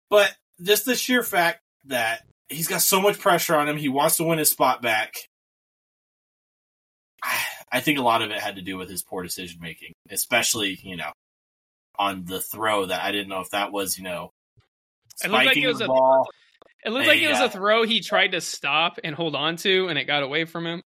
But just the sheer fact that he's got so much pressure on him, he wants to win his spot back. I- I think a lot of it had to do with his poor decision making, especially, you know, on the throw that I didn't know if that was, you know, It looked like it was the a- ball. It looked like it was a throw he tried to stop and hold on to, and it got away from him.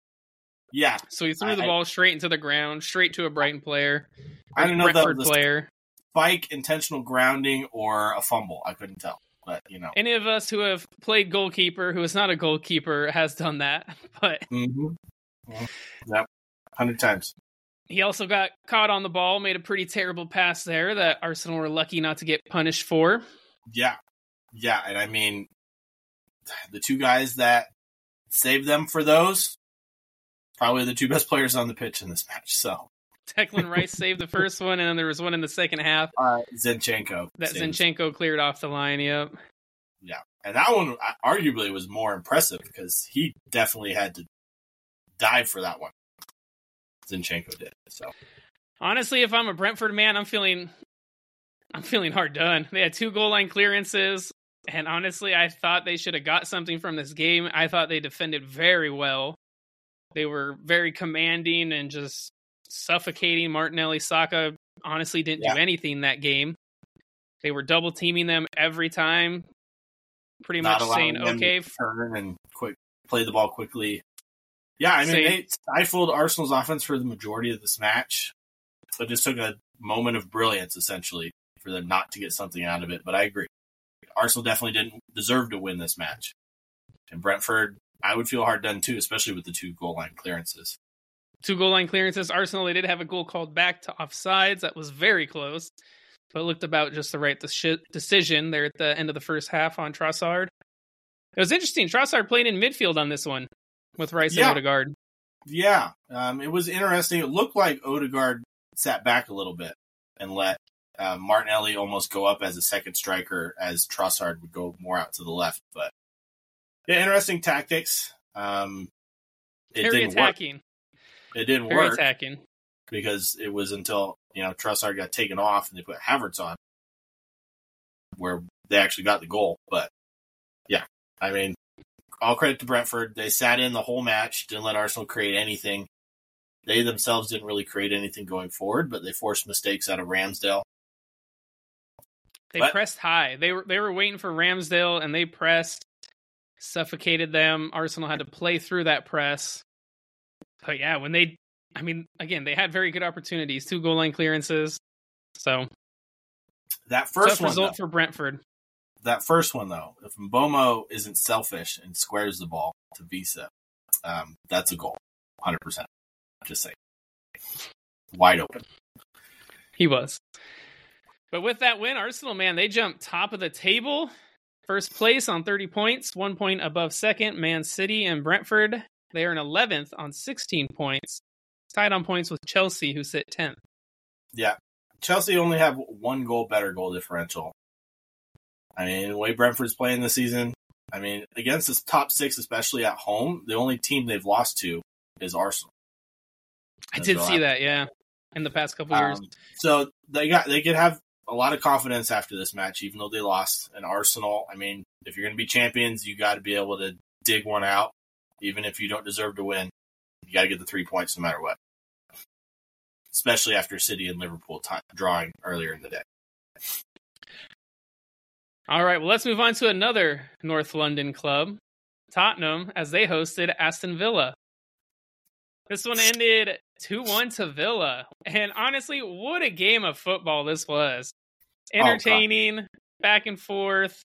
Yeah. So he threw I- the ball straight into the ground, straight to a Brighton player, I don't know if that was a player. spike, intentional grounding, or a fumble. I couldn't tell. But, you know. Any of us who have played goalkeeper, who is not a goalkeeper, has done that. But Mm-hmm. Yep. 100 times. he also got caught on the ball, made a pretty terrible pass there that Arsenal were lucky not to get punished for. Yeah. Yeah. And I mean, the two guys that saved them for those, probably the two best players on the pitch in this match. So, Declan Rice saved the first one, and then there was one in the second half uh, Zinchenko. that saved- Zinchenko cleared off the line. Yep. Yeah, and that one arguably was more impressive because he definitely had to dive for that one. Zinchenko did. So, Honestly, if I'm a Brentford man, I'm feeling I'm feeling hard done. They had two goal line clearances, and honestly, I thought they should have got something from this game. I thought they defended very well. They were very commanding and just suffocating Martinelli. Saka honestly didn't Yeah. do anything that game. They were double teaming them every time, pretty not much saying, them "Okay, turn and quick play the ball quickly. Yeah, I mean Say- they stifled Arsenal's offense for the majority of this match. So it just took a moment of brilliance essentially for them not to get something out of it. But I agree, Arsenal definitely didn't deserve to win this match. And Brentford, I would feel hard done too, especially with the two goal line clearances. Two goal line clearances. Arsenal, they did have a goal called back to offsides. That was very close, but looked about just the right decision there at the end of the first half on Trossard. It was interesting. Trossard playing in midfield on this one with Rice yeah. and Odegaard. Yeah, um, it was interesting. It looked like Odegaard sat back a little bit and let uh, Martinelli almost go up as a second striker, as Trossard would go more out to the left. But yeah, interesting tactics. Um, it Very didn't attacking. Work. It didn't Very work attacking because it was until you know Trossard got taken off and they put Havertz on, where they actually got the goal. But yeah, I mean, all credit to Brentford. They sat in the whole match, didn't let Arsenal create anything. They themselves didn't really create anything going forward, but they forced mistakes out of Ramsdale. They but, pressed high. They were they were waiting for Ramsdale and they pressed, suffocated them. Arsenal had to play through that press. But yeah, when they I mean, again, they had very good opportunities, two goal line clearances. So that first tough one, result though, for Brentford. That first one though, if Mbeumo isn't selfish and squares the ball to Wissa, um, that's a goal, hundred percent. Just say, wide open. He was. But with that win, Arsenal, man, they jumped top of the table, first place on 30 points, one point above second, Man City and Brentford. They are in 11th on 16 points, tied on points with Chelsea, who sit 10th. Yeah. Chelsea only have one goal better goal differential. I mean, the way Brentford's playing this season, I mean, against this top six, especially at home, the only team they've lost to is Arsenal. I did see that, yeah, in the past couple um, years. So they got they could have a lot of confidence after this match, even though they lost. And Arsenal, I mean, if you're going to be champions, you got to be able to dig one out, even if you don't deserve to win. You got to get the three points no matter what. Especially after City and Liverpool drawing earlier in the day. All right, well, let's move on to another North London club, Tottenham, as they hosted Aston Villa. This one ended 2 1 to Villa. And honestly, what a game of football this was. Oh, Entertaining, oh, back and forth.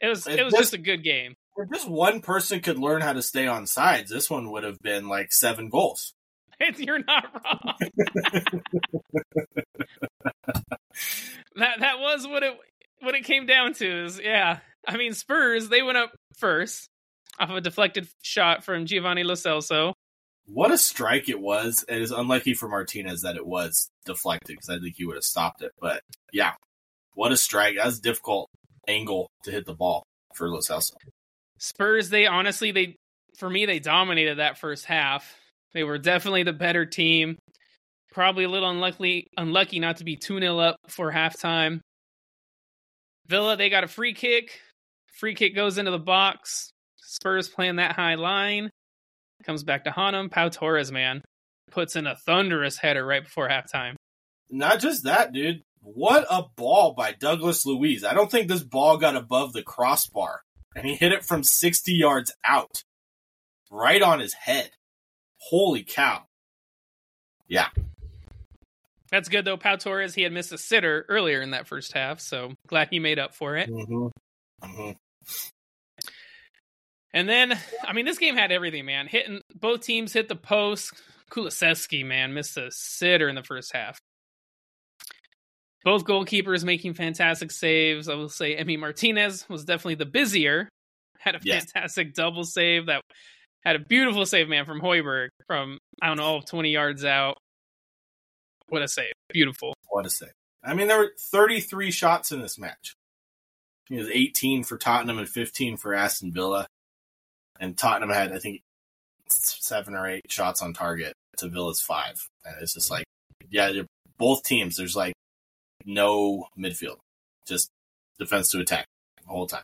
It was it was this, just a good game. If just one person could learn how to stay on sides, this one would have been like seven goals. You're not wrong. that that was what it what it came down to is yeah. I mean Spurs, they went up first off of a deflected shot from Giovanni Lo Celso. What a strike it was. It is unlucky for Martinez that it was deflected because I think he would have stopped it. But yeah, what a strike. That's a difficult angle to hit the ball for Lo Celso. Spurs, they honestly, they for me, they dominated that first half. They were definitely the better team. Probably a little unlucky, unlucky not to be 2 0 up for halftime. Villa, they got a free kick. Free kick goes into the box. Spurs playing that high line. Comes back to haunt Pau Torres, man, puts in a thunderous header right before halftime. Not just that, dude. What a ball by Douglas Luiz. I don't think this ball got above the crossbar. And he hit it from 60 yards out. Right on his head. Holy cow. Yeah. That's good though. Pau Torres, he had missed a sitter earlier in that first half, so glad he made up for it. Mm-hmm. Mm-hmm. And then, I mean, this game had everything, man. Hitting both teams hit the post. Kulusevski, man, missed a sitter in the first half. Both goalkeepers making fantastic saves. I will say Emmy Martinez was definitely the busier. Had a fantastic double save that had a beautiful save, man, from Højbjerg from, I don't know, 20 yards out. What a save. Beautiful. What a save. I mean, there were 33 shots in this match. It was 18 for Tottenham and 15 for Aston Villa and Tottenham had I think seven or eight shots on target to Villa's five. And it's just like, yeah, both teams. There's like no midfield, just defense to attack the whole time.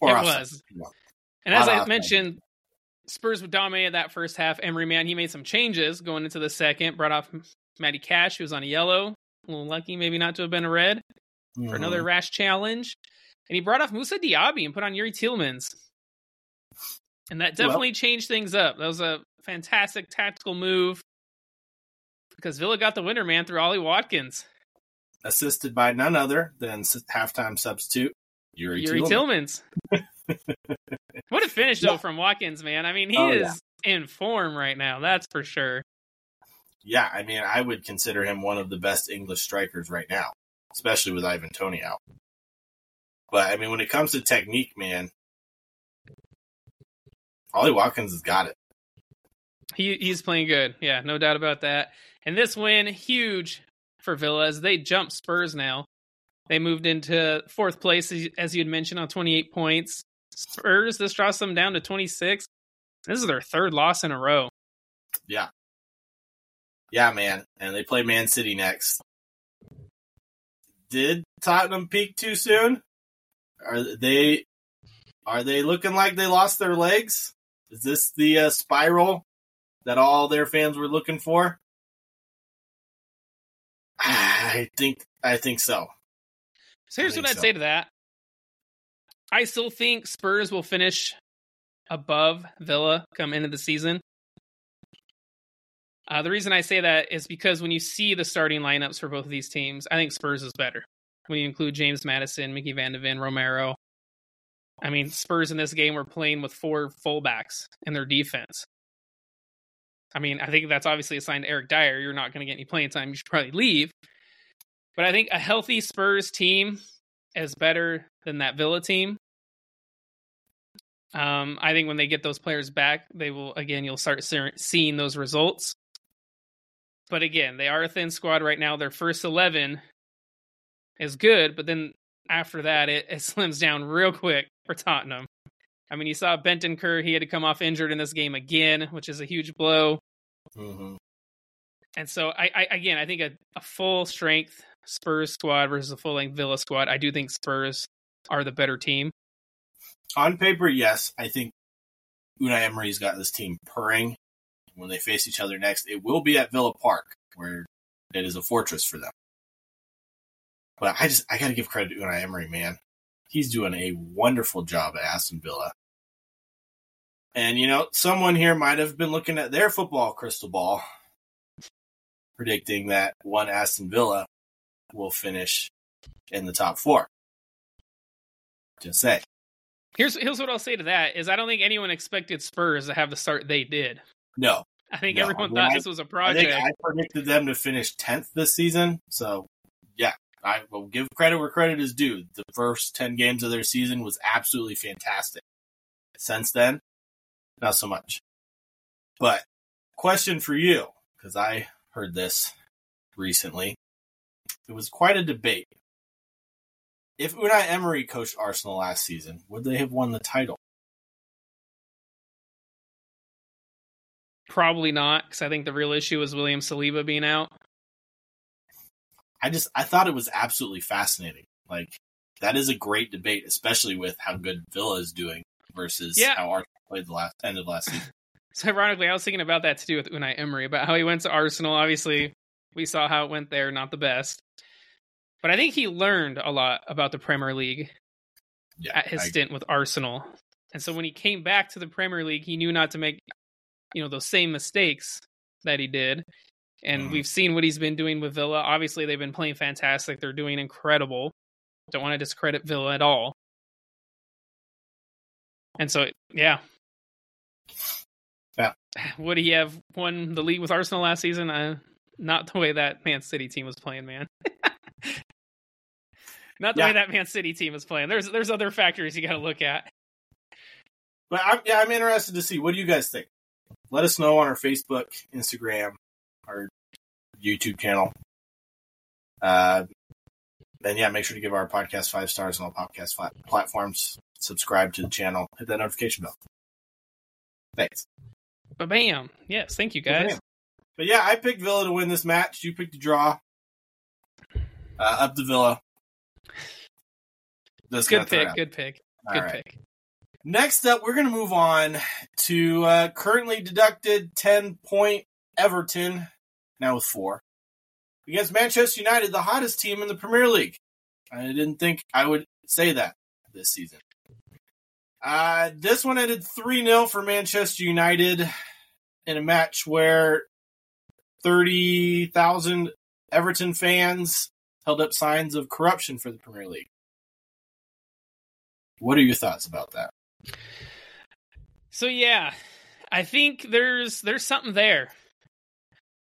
Or it was. And as I mentioned, Spurs dominated that first half. Emery, man, he made some changes going into the second. Brought off Matty Cash, who was on a yellow. A little lucky, maybe not to have been a red mm-hmm. for another rash challenge. And he brought off Moussa Diaby and put on Youri Tielemans. And that definitely well, changed things up. That was a fantastic tactical move because Villa got the winner, man, through Ollie Watkins. Assisted by none other than halftime substitute Youri, Yuri Tielemans. what a finish though yeah. from Watkins, man. I mean, he oh, is yeah. in form right now. That's for sure. Yeah, I mean, I would consider him one of the best English strikers right now, especially with Ivan Toney out. But I mean, when it comes to technique, man, Ollie Watkins has got it. He he's playing good. Yeah, no doubt about that. And this win, huge for Villa as they jump Spurs now. They moved into fourth place, as you had mentioned, on 28 points. Spurs, this drops them down to 26. This is their third loss in a row. Yeah. Yeah, man. And they play Man City next. Did Tottenham peak too soon? Are they are they looking like they lost their legs? Is this the uh, spiral that all their fans were looking for? I think I think so. So here's what I'd so. say to that. I still think Spurs will finish above Villa come into the season. Uh, the reason I say that is because when you see the starting lineups for both of these teams, I think Spurs is better. When you include James Maddison, Micky Van de Ven, Romero. I mean, Spurs in this game were playing with four fullbacks in their defense. I mean, I think that's obviously a sign to Eric Dier. You're not going to get any playing time. You should probably leave. But I think a healthy Spurs team is better than that Villa team. Um, I think when they get those players back, they will again. You'll start seeing those results. But again, they are a thin squad right now. Their first eleven is good, but then after that, it, it slims down real quick for Tottenham. I mean, you saw Bentancur; he had to come off injured in this game again, which is a huge blow. Mm-hmm. And so, I, I, again, I think a, a full strength Spurs squad versus a full length Villa squad. I do think Spurs are the better team. On paper, yes, I think Unai Emery's got this team purring. When they face each other next, it will be at Villa Park, where it is a fortress for them. But I just I got to give credit to Unai Emery, man. He's doing a wonderful job at Aston Villa. And you know, someone here might have been looking at their football crystal ball, predicting that one Aston Villa will finish in the top four. Just say. Here's here's what I'll say to that is I don't think anyone expected Spurs to have the start they did. No. I think no. everyone thought I, this was a project. I, I predicted them to finish tenth this season. So I will give credit where credit is due. The first ten games of their season was absolutely fantastic. Since then, not so much. But question for you, because I heard this recently. It was quite a debate. If Unai Emery coached Arsenal last season, would they have won the title? Probably not, because I think the real issue was William Saliba being out. I just I thought it was absolutely fascinating. Like that is a great debate, especially with how good Villa is doing versus yeah. how Arsenal played the last end of last season. so ironically, I was thinking about that to do with Unai Emery, about how he went to Arsenal. Obviously, we saw how it went there, not the best. But I think he learned a lot about the Premier League yeah, at his I... stint with Arsenal. And so when he came back to the Premier League, he knew not to make, you know, those same mistakes that he did. And mm. we've seen what he's been doing with Villa. Obviously, they've been playing fantastic. They're doing incredible. Don't want to discredit Villa at all. And so, yeah. Yeah. Would he have won the league with Arsenal last season? Uh, not the way that Man City team was playing, man. not the yeah. way that Man City team is playing. There's there's other factors you got to look at. But I'm, yeah, I'm interested to see. What do you guys think? Let us know on our Facebook, Instagram, our YouTube channel. Uh, and yeah, make sure to give our podcast five stars on all podcast flat- platforms. Subscribe to the channel. Hit that notification bell. Thanks. Ba bam. Yes, thank you guys. Ba-bam. But yeah, I picked Villa to win this match. You picked the draw. Uh, up the Villa. Good pick. Good pick. All good right. pick. Next up, we're going to move on to uh, currently deducted 10 point Everton, now with four, against Manchester United, the hottest team in the Premier League. I didn't think I would say that this season. Uh, this one ended 3 0 for Manchester United in a match where 30,000 Everton fans held up signs of corruption for the Premier League. What are your thoughts about that? So yeah, I think there's there's something there.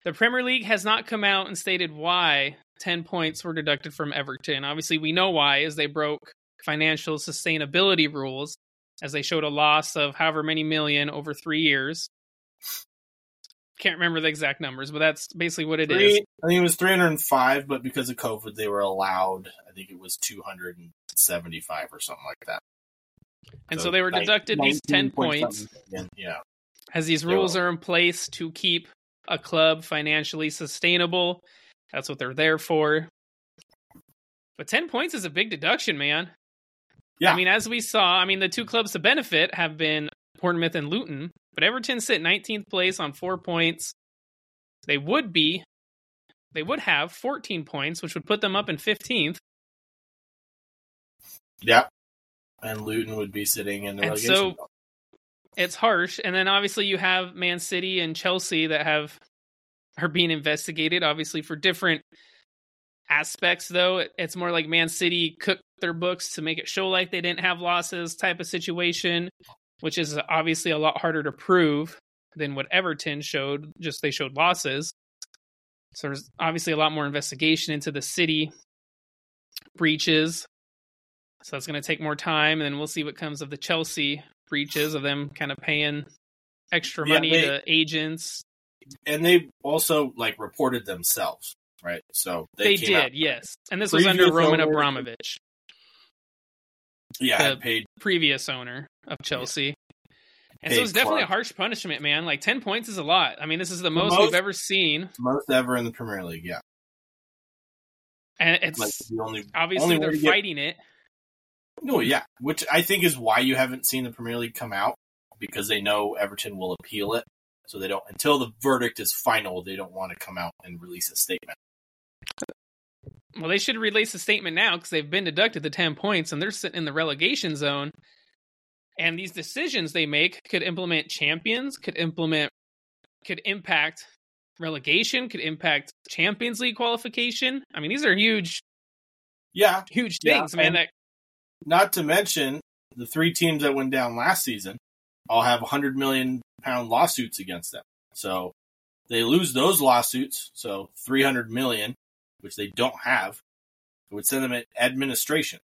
The Premier League has not come out and stated why 10 points were deducted from Everton. Obviously, we know why as they broke financial sustainability rules as they showed a loss of however many million over 3 years. Can't remember the exact numbers, but that's basically what it Three, is. I think it was 305, but because of COVID, they were allowed. I think it was 275 or something like that. And so, they were deducted these 10 points Yeah. as these rules are in place to keep a club financially sustainable. That's what they're there for. But 10 points is a big deduction, man. Yeah. I mean, as we saw, I mean, the two clubs to benefit have been Bournemouth and Luton, but Everton sit 19th place on four points. They would be, they would have 14 points, which would put them up in 15th. Yeah. And Luton would be sitting in the And relegation. so-. It's harsh. And then obviously you have Man City and Chelsea that have are being investigated, obviously for different aspects though. It's more like Man City cooked their books to make it show like they didn't have losses type of situation, which is obviously a lot harder to prove than what Everton showed, just they showed losses. So there's obviously a lot more investigation into the city breaches. So that's going to take more time, and then we'll see what comes of the Chelsea breaches of them kind of paying extra Yeah, money they- to agents. and they also like reported themselves, right? So They, they, came out- did, yes. And this was under Roman owners- Abramovich, yeah, paid. previous owner of Chelsea. And so it's definitely a harsh punishment, man. Like 10 points is a lot. I mean, this is the most, most- we've ever seen. most ever in the Premier League. Yeah, And it's like the only obviously only they're to get- fighting it. No, yeah, which I think is why you haven't seen the Premier League come out because they know Everton will appeal it. So they don't until the verdict is final. They don't want to come out and release a statement. Well, they should release a statement now because they've been deducted the 10 points and they're sitting in the relegation zone. And these decisions they make could implement champions, could implement, could impact relegation, could impact Champions League qualification. I mean, these are huge, Yeah, huge Yeah, things, man. and- That not to mention the three teams that went down last season all have 100 million pound lawsuits against them. So they lose those lawsuits, so 300 million, which they don't have, it would send them at administration.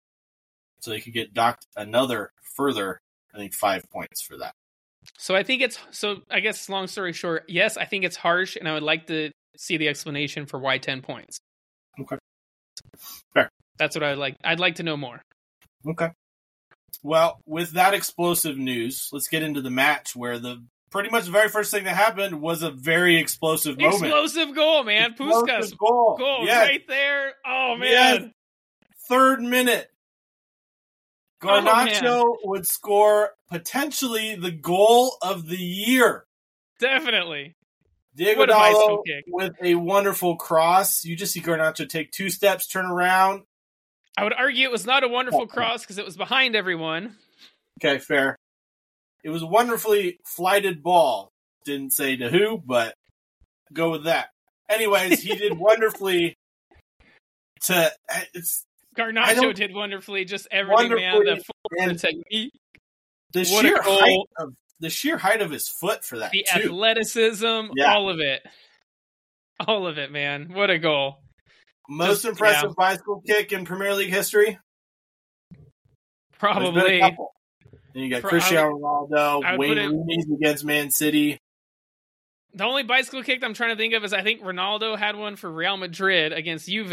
So they could get docked another further, I think, five points for that. So I think it's so. I guess long story short, yes, I think it's harsh, and I would like to see the explanation for why ten points. Okay. Fair. That's what I'd like. I'd like to know more. Okay. Well, with that explosive news, let's get into the match where the pretty much the very first thing that happened was a very explosive moment. Explosive goal, man! Puskas goal. goal Yes. right there. Oh man, Yes. Third minute. Oh, Garnacho Oh, would score potentially the goal of the year. definitely. Diogo Dalot with a wonderful cross. You just see Garnacho take two steps, turn around. I would argue it was not a wonderful cross because it was behind everyone. Okay, fair. It was a wonderfully flighted ball. Didn't say to who, but go with that. Anyways, he did wonderfully to it's Garnacho did wonderfully, just everything, man. The, full- the technique, the what sheer height of the sheer height of his foot for that the too. athleticism, Yeah. all of it, all of it, man. What a goal! Most just- impressive bicycle kick in Premier League history. There's been a Probably. Then you got Pro- Cristiano Ronaldo, I Wayne Rooney against Man City. The only bicycle kick I'm trying to think of is I think Ronaldo had one for Real Madrid against Juve,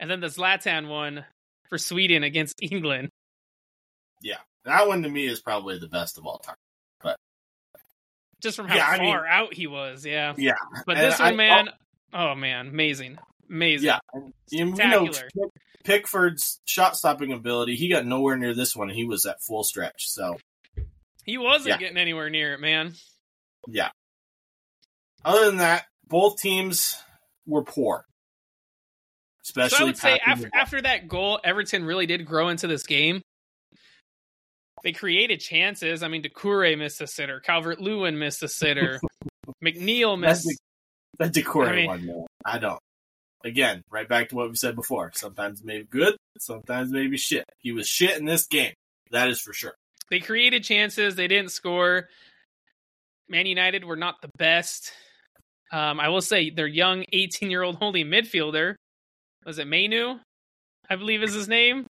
and then the Zlatan one for Sweden against England. Yeah, that one to me is probably the best of all time. But just from how Yeah, I far mean- out he was, yeah. Yeah, But and this I- one, man, oh man, amazing, amazing. yeah. And, you know, Pickford's shot stopping ability, he got nowhere near this one. He was at full stretch. So He wasn't Yeah. getting anywhere near it, man. yeah. Other than that, both teams were poor. Especially so I would say after after that goal, Everton really did grow into this game. They created chances. I mean, Doucouré missed a sitter. Calvert Lewin missed a sitter. McNeil missed. the, the Doucouré I mean- one, man. I don't. Again, right back to what we said before. Sometimes maybe good, sometimes maybe shit. He was shit in this game. That is for sure. they created chances, they didn't score. Man United were not the best. Um, I will say their young 18 year old holding midfielder was it Mainoo? I believe is his name.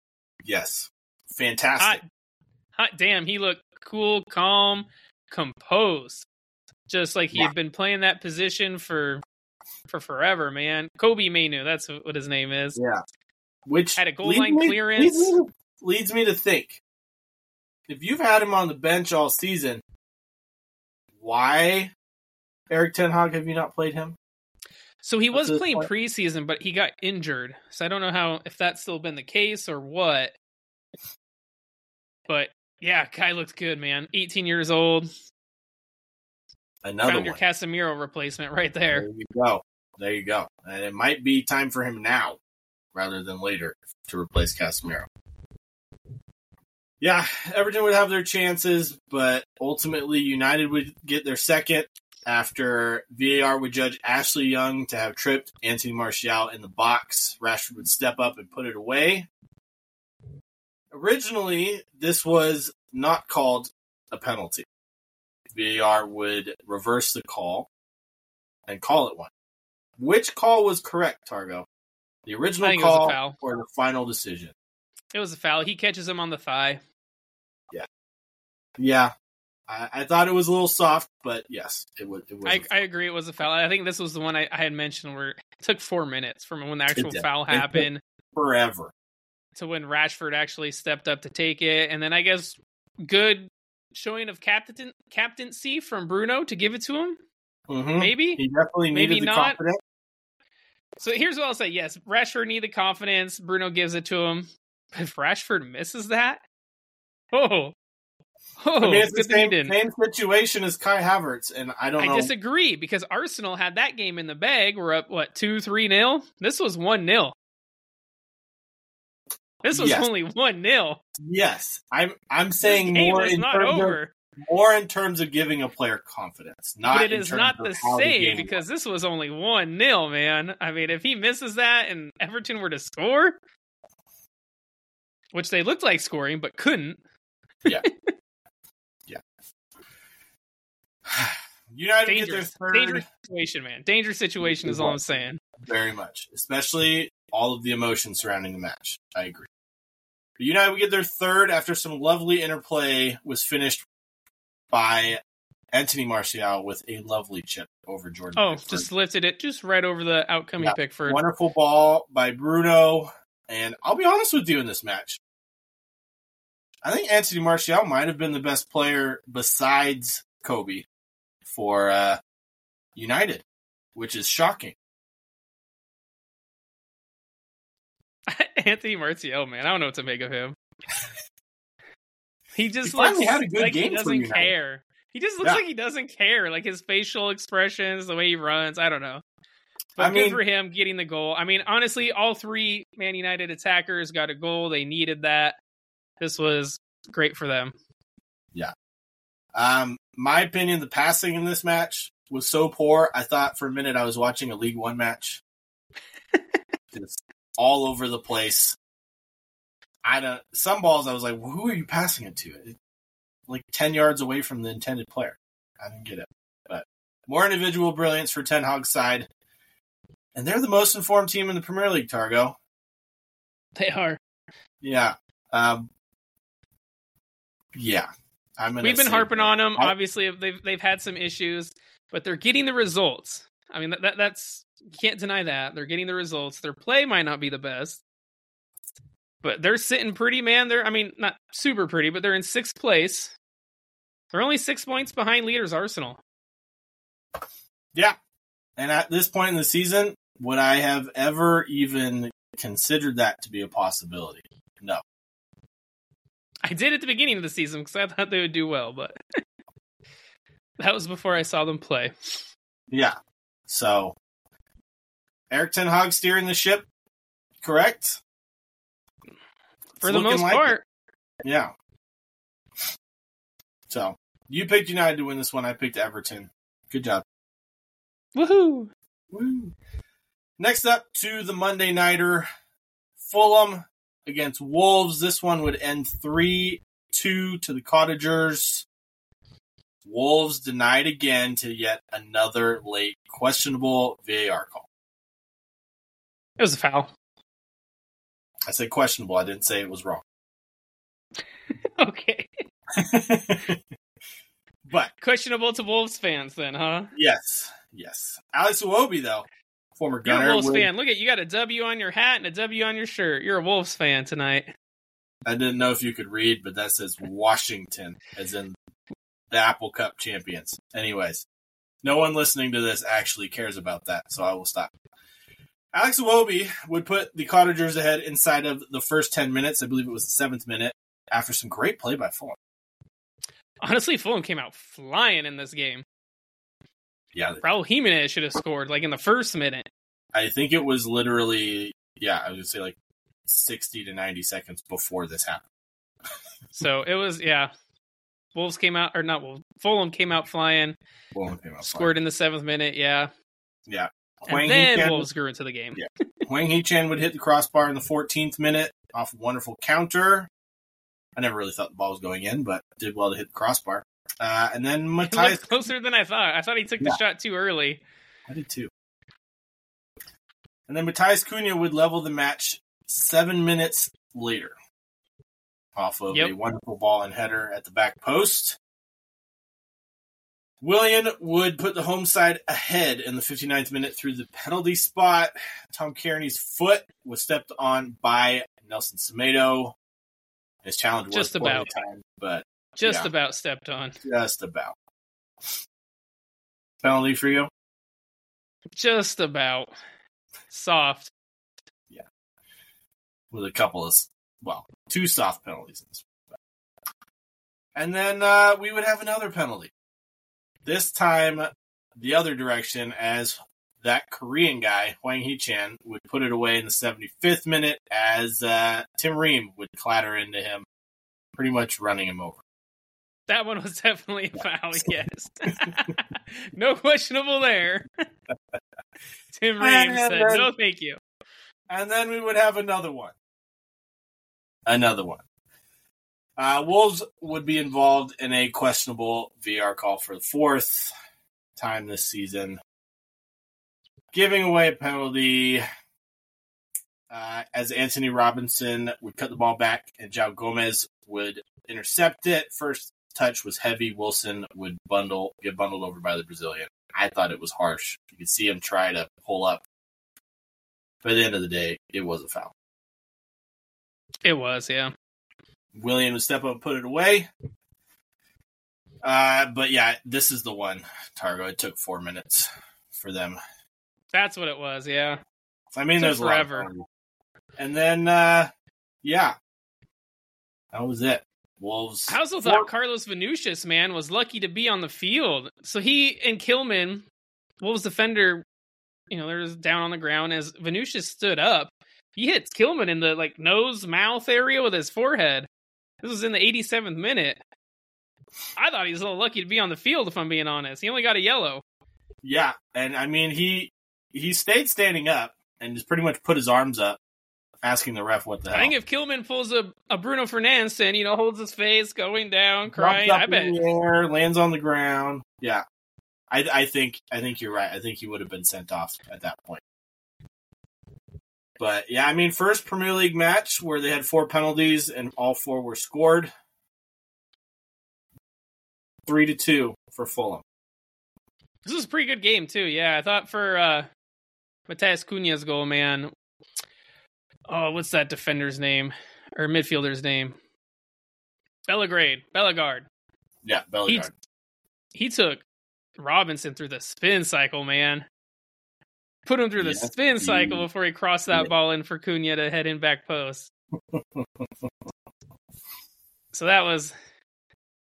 Yes, fantastic. Hot, hot damn, he looked cool, calm, composed, just like he Yeah. had been playing that position for for forever. Man, Kobbie Mainoo, that's what his name is. Yeah. Which Had a goal line me- clearance. Leads me, leads me to think if you've had him on the bench all season, why Erik Ten Hag have you not played him? So he was playing point. preseason, but he got injured. So I don't know how if that's still been the case or what. But yeah, guy looks good, man. 18 years old. Another Found your. Casemiro replacement right there. There you go. There you go. And it might be time for him now rather than later to replace Casemiro. Yeah, Everton would have their chances, but ultimately United would get their second after VAR would judge Ashley Young to have tripped Anthony Martial in the box. Rashford would step up and put it away. Originally, this was not called a penalty. VAR would reverse the call and call it one. Which call was correct, Targo? The original I think it was a call or the final decision? It was a foul. He catches him on the thigh. Yeah, I, I thought it was a little soft, but yes, it was. It was. I, I agree. It was a foul. I think this was the one I, I had mentioned where it took four minutes from when the actual foul happened forever. to when Rashford actually stepped up to take it, and then I guess good showing of captain captaincy from Bruno to give it to him. Mhm. Maybe. He definitely Maybe needed the not. confidence. So here's what I'll say. Yes, Rashford needed the confidence. Bruno gives it to him. But if Rashford misses that, oh, oh, I mean, it's the good thing he same, same situation as Kai Havertz, and I don't I know. disagree because Arsenal had that game in the bag. We're up what two, three nil. This was one nil. This was Yes. only one nil. Yes, I'm. I'm saying more is in not terms over, of more in terms of giving a player confidence, not. but it is not the how the same because this was only one nil. Man, I mean, if he misses that and Everton were to score, which they looked like scoring but couldn't, yeah, yeah. United get their dangerous, third dangerous situation, man. Dangerous situation is all I'm saying. very much, especially all of the emotion surrounding the match. I agree. United would get their third after some lovely interplay was finished by Anthony Martial with a lovely chip over Jordan. Oh, Pickford. just lifted it just right over the outcoming Yeah. Pickford. wonderful ball by Bruno. And I'll be honest with you in this match. I think Anthony Martial might have been the best player besides Kobbie for uh, United, which is shocking. Anthony Martial, man, I don't know what to make of him. he just He looks had a good like he game for doesn't care. He just looks Yeah. like he doesn't care, like his facial expressions, the way he runs. I don't know. But I good mean- for him getting the goal. I mean, honestly, all three Man United attackers got a goal. They needed that. This was great for them. Yeah. Um, my opinion, the passing in this match was so poor. I thought for a minute I was watching a League One match. Just all over the place. I don't. Some balls I was like, "Who are you passing it to?" It, like ten yards away from the intended player. I didn't get it. But more individual brilliance for Ten Hag's side, and they're the most informed team in the Premier League. Targo. They are. Yeah. Um. Yeah. I'm We've been harping that. on them. I- Obviously, they've they've had some issues, but they're getting the results. I mean, that, that that's you can't deny that they're getting the results. Their play might not be the best, but they're sitting pretty, man. They're I mean, not super pretty, but they're in sixth place. They're only six points behind leaders Arsenal. Yeah. And at this point in the season, would I have ever even considered that to be a possibility? No. I did at the beginning of the season because I thought they would do well, but that was before I saw them play. Yeah. So, Erik Ten Hag steering the ship, correct? For the most like it. part, Yeah. So, you picked United to win this one. I picked Everton. Good job. woohoo! Woo. Next up to the Monday Nighter Fulham against Wolves. This one would end 3 two to the Cottagers. Wolves denied again to yet another late questionable VAR call. It was a foul. I said questionable. I didn't say it was wrong. okay. but questionable to Wolves fans, then, huh? Yes, yes. Alex Iwobi, though, former You're gunner. a Wolves would- fan. Look at you got a W on your hat and a W on your shirt. You're a Wolves fan tonight. I didn't know if you could read, but that says Washington, as in the Apple Cup champions. Anyways, no one listening to this actually cares about that, so I will stop. Alex Iwobi would put the Cottagers ahead inside of the first 10 minutes. I believe it was the seventh minute after some great play by Fulham. Honestly, Fulham came out flying in this game. Yeah, Raul Jimenez should have scored like in the first minute. I think it was literally, yeah, I was going to say like 60 to 90 seconds before this happened. So it was, yeah. Wolves came out, or not Wolves. Fulham came out flying, Fulham came out scored in the seventh minute, yeah. fine. Yeah. And then Wolves grew into the game. Yeah. Hwang Hee Chan would hit the crossbar in the 14th minute off a wonderful counter. I never really thought the ball was going in, but did well to hit the crossbar. Uh, and then Matheus. closer than I thought. I thought he took the Yeah. shot too early. I did too. And then Matheus Cunha would level the match seven minutes later off of a wonderful ball and header at the back post. Willian would put the home side ahead in the 59th minute through the penalty spot. Tom Cairney's foot was stepped on by Nelson Semedo. His challenge was Just about. timed, but Just Yeah. about stepped on. just about. Penalty for you? Just about. Soft. Yeah, with a couple of well, two soft penalties. In this. And then uh, we would have another penalty. This time, the other direction, as that Korean guy Hwang Hee Chan would put it away in the 75th minute, as uh, Tim Ream would clatter into him, pretty much running him over. That one was definitely a foul, yes. no questionable there. Tim Ream said, then- no, thank you. And then we would have another one. Another one. Uh, Wolves would be involved in a questionable VR call for the fourth time this season, giving away a penalty uh, as Antonee Robinson would cut the ball back and João Gomes would intercept it. First touch was heavy. Wilson would bundle get bundled over by the Brazilian. I thought it was harsh. You could see him try to pull up at the end of the day, it was a foul. It was, yeah. Willian would step up and put it away. Uh, but yeah, this is the one, Targo. It took four minutes for them. That's what it was, yeah. I mean, there's a lot forever. And then, uh, yeah, that was it. Wolves. I also thought Carlos Vinícius, man, was lucky to be on the field. So he and Kilman, Wolves defender, you know, they're down on the ground as Venusius stood up. He hits Kilman in the like nose mouth area with his forehead. This was in the 87th minute. I thought he was a little lucky to be on the field, if I'm being honest. He only got a yellow. Yeah, and I mean, he he stayed standing up and just pretty much put his arms up, asking the ref what the hell. I think if Kilman pulls a, a Bruno Fernandes and, you know, holds his face, going down, crying, I bet air, lands on the ground. Yeah, I, I think I think you're right. I think he would have been sent off at that point. But yeah, I mean, first Premier League match where they had four penalties and all four were scored. Three to two for Fulham. This was a pretty good game too. Yeah, I thought for uh Matheus Cunha's goal, man. Oh, what's that defender's name or midfielder's name? Bellegrade, Bellegarde. Yeah, Bellegarde. He took Robinson through the spin cycle, man. Put him through the Yes, spin cycle before he crossed that Yeah. ball in for Cunha to head in back post. so that was.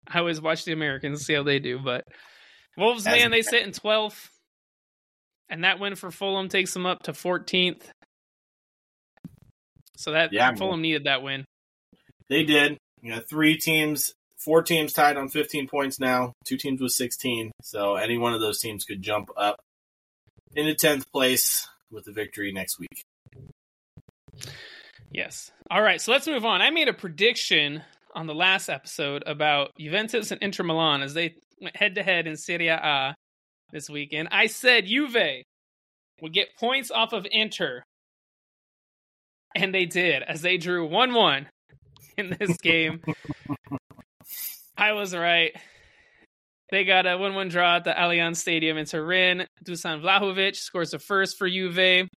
I always watch the Americans see how they do, but Wolves, As man, they sit in 12th, and that win for Fulham takes them up to 14th. So that Yeah, man. Fulham needed that win. They did. You know, three teams, four teams tied on 15 points now. Two teams with 16. So any one of those teams could jump up into 10th place with a victory next week. Yes. All right, so let's move on. I made a prediction on the last episode about Juventus and Inter Milan as they went head to head in Serie A this weekend. I said Juve would get points off of Inter. And they did, as they drew 1 1 in this game. I was right. They got a 1 1 draw at the Allianz Stadium in Turin. Dusan Vlahovic scores the first for Juve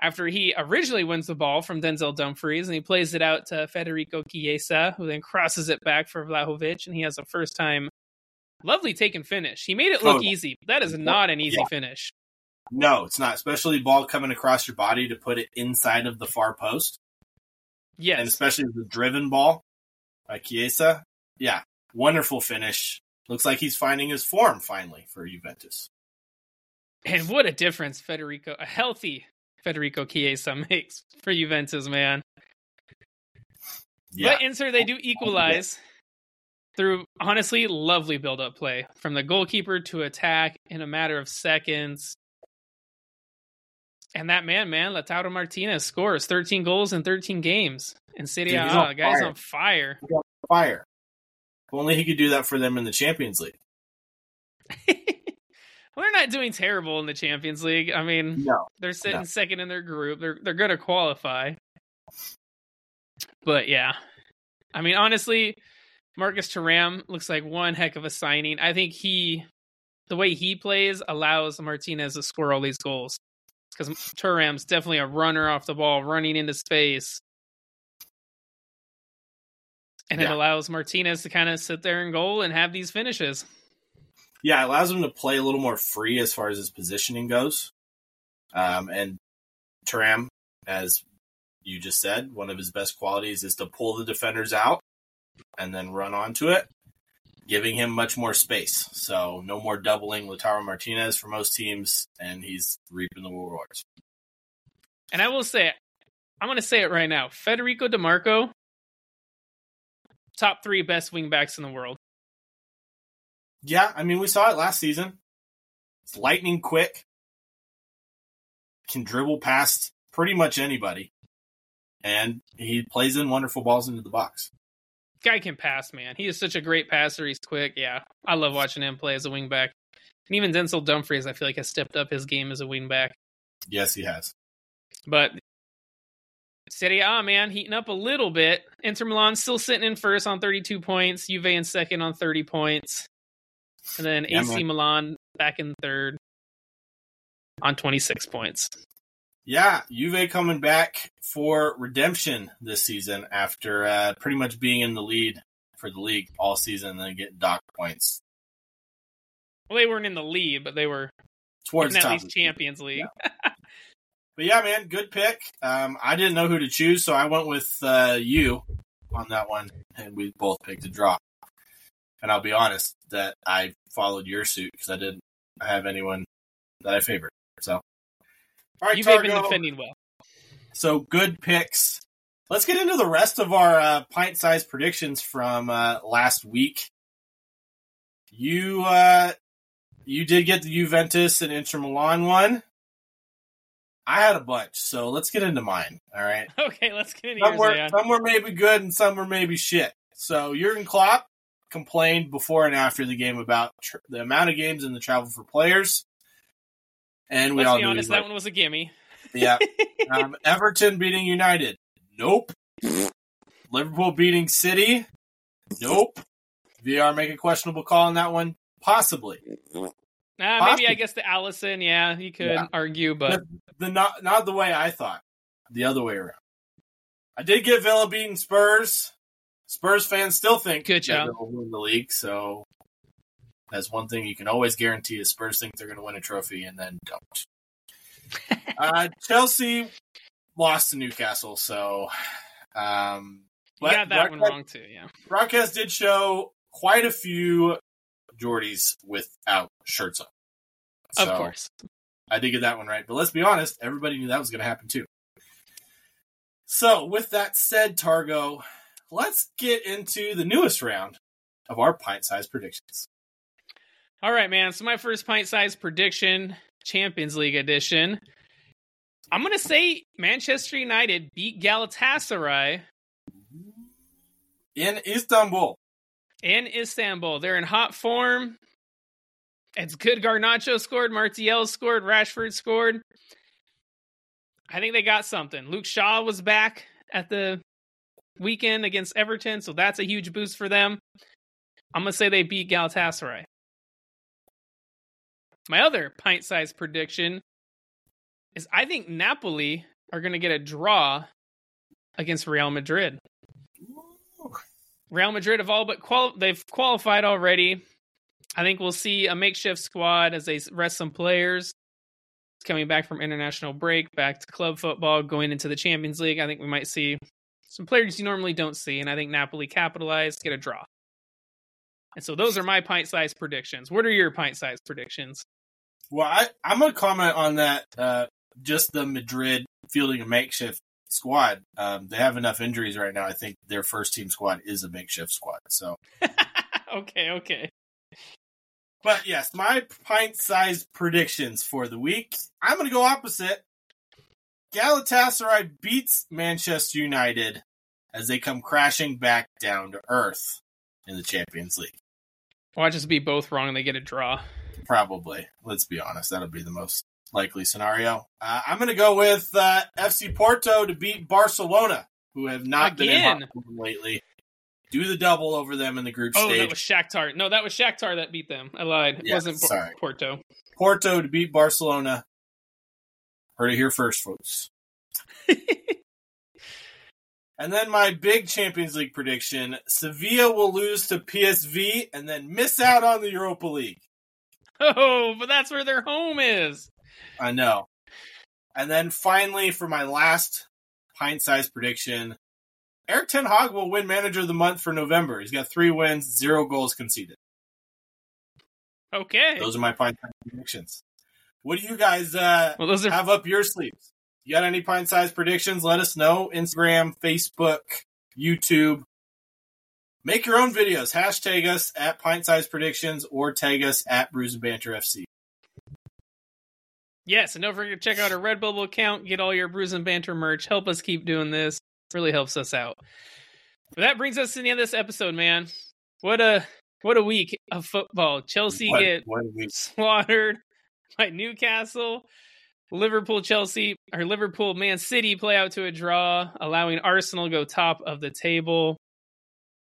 after he originally wins the ball from Denzel Dumfries and he plays it out to Federico Chiesa, who then crosses it back for Vlahovic, and he has a first time lovely take and finish. He made it look easy. That is not an easy yeah. finish. No, it's not, especially ball coming across your body to put it inside of the far post. Yes. And especially the driven ball by Chiesa. Yeah, wonderful finish. Looks like he's finding his form finally for Juventus. And what a difference Federico, a healthy Federico Chiesa makes for Juventus, man. Yeah. But Inter, they oh, do oh, equalize through honestly lovely build up play from the goalkeeper to attack in a matter of seconds. And that man, man, Lautaro Martinez scores 13 goals in 13 games in Serie A. Guy's on fire. On fire. If only he could do that for them in the Champions League. well, they're not doing terrible in the Champions League. I mean, no, they're sitting no. second in their group. They're they're going to qualify. But yeah, I mean, honestly, Marcus Thuram looks like one heck of a signing. I think he, the way he plays, allows Martinez to score all these goals because Thuram's definitely a runner off the ball, running into space. And yeah. it allows Martinez to kind of sit there and goal and have these finishes. Yeah, it allows him to play a little more free as far as his positioning goes. Um, and Thuram, as you just said, one of his best qualities is to pull the defenders out and then run onto it, giving him much more space. So no more doubling Lautaro Martinez for most teams, and he's reaping the rewards. And I will say, I'm going to say it right now: Federico Dimarco, top three best wingbacks in the world. Yeah, I mean we saw it last season. It's lightning quick, can dribble past pretty much anybody, and he plays in wonderful balls into the box guy can pass, man. He is such a great passer. He's quick. Yeah, I love watching him play as a wingback. And even Denzel Dumfries, I feel like has stepped up his game as a wingback. Yes, he has. But Serie A, man, heating up a little bit. Inter Milan still sitting in first on 32 points. Juve in second on 30 points. And then yeah, AC man. Milan back in third on 26 points. Yeah, Juve coming back for redemption this season after uh, pretty much being in the lead for the league all season and then getting dock points. Well, they weren't in the lead, but they were towards at least Champions League. Yeah. but yeah, man, good pick. Um, I didn't know who to choose, so I went with uh, you on that one, and we both picked a draw. And I'll be honest that I followed your suit because I didn't have anyone that I favored. So all right, You've been defending well. So good picks. Let's get into the rest of our uh, pint sized predictions from uh, last week. You uh, you did get the Juventus and Inter Milan one. I had a bunch, so let's get into mine. All right. Okay, let's get into some yours. Were, some were maybe good and some were maybe shit. So Jurgen Klopp complained before and after the game about tr- the amount of games and the travel for players. And we Let's all be honest, that one was a gimme. Yeah. Um, Everton beating United. Nope. Liverpool beating City. Nope. VR make a questionable call on that one. Possibly. Nah, maybe I guess the Alisson. Yeah, you could yeah. argue, but the, the, not not the way I thought. The other way around. I did get Villa beating Spurs. Spurs fans still think good job will win the league, so that's one thing you can always guarantee is Spurs think they're going to win a trophy and then don't. uh, Chelsea lost to Newcastle, so um, you got that one wrong too. Yeah, broadcast did show quite a few Geordies without shirts on. So of course, I did get that one right. But let's be honest, everybody knew that was going to happen too. So, with that said, Targo, let's get into the newest round of our pint-sized predictions. All right, man. So my first pint size prediction, Champions League edition. I'm gonna say Manchester United beat Galatasaray in Istanbul. In Istanbul. They're in hot form. It's good. Garnacho scored. Martial scored. Rashford scored. I think they got something. Luke Shaw was back at the weekend against Everton, so that's a huge boost for them. I'm to say they beat Galatasaray. My other pint sized prediction is I think Napoli are to get a draw against Real Madrid. Real Madrid have all but they've qualified already. I think we'll see a makeshift squad as they rest some players coming back from international break, back to club football, going into the Champions League. I think we might see some players you normally don't see, and I think Napoli capitalize, get a draw. And so those are my pint sized predictions. What are your pint sized predictions? Well, I, I'm going to comment on that. Uh, just the Madrid fielding a makeshift squad. Um, they have enough injuries right now. I think their first team squad is a makeshift squad. So, okay, okay. But yes, my pint sized predictions for the week. I'm going to go opposite. Galatasaray beats Manchester United as they come crashing back down to earth in the Champions League. Watch us be both wrong and they get a draw. Probably. Let's be honest. That'll be the most likely scenario. Uh, I'm going to go with uh, FC Porto to beat Barcelona, who have not Again. been in lately. Do the double over them in the group oh, stage. Oh, that was Shakhtar. No, that was Shakhtar that beat them. I lied. It wasn't sorry. Porto. Porto to beat Barcelona. Heard it here first, folks. and then my big Champions League prediction Sevilla will lose to PSV and then miss out on the Europa League. Oh, but that's where their home is. I know. And then finally, for my last pint sized prediction, Erik Ten Hag will win Manager of the Month for November. He's got three wins, zero goals conceded. Okay. Those are my pint sized predictions. What do you guys uh, well, those are... have up your sleeves? You got any pint sized predictions? Let us know. Instagram, Facebook, YouTube. Make your own videos. Hashtag us at pint sized predictions or tag us at Brews and Banter FC. Yes, and don't forget to check out our Redbubble account. Get all your Brews and Banter merch. Help us keep doing this. Really helps us out. But that brings us to the end of this episode, man. What a what a week of football. Chelsea what, get what slaughtered by Newcastle. Liverpool, Chelsea, or Liverpool, Man City play out to a draw, allowing Arsenal go top of the table.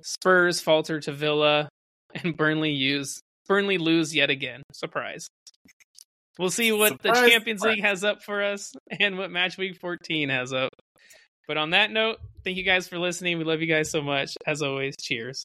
Spurs falter to Villa, and Burnley use Burnley lose yet again. Surprise. We'll see what Surprise. the Champions League has up for us and what Match Week 14 has up. But on that note, thank you guys for listening. We love you guys so much. As always, cheers.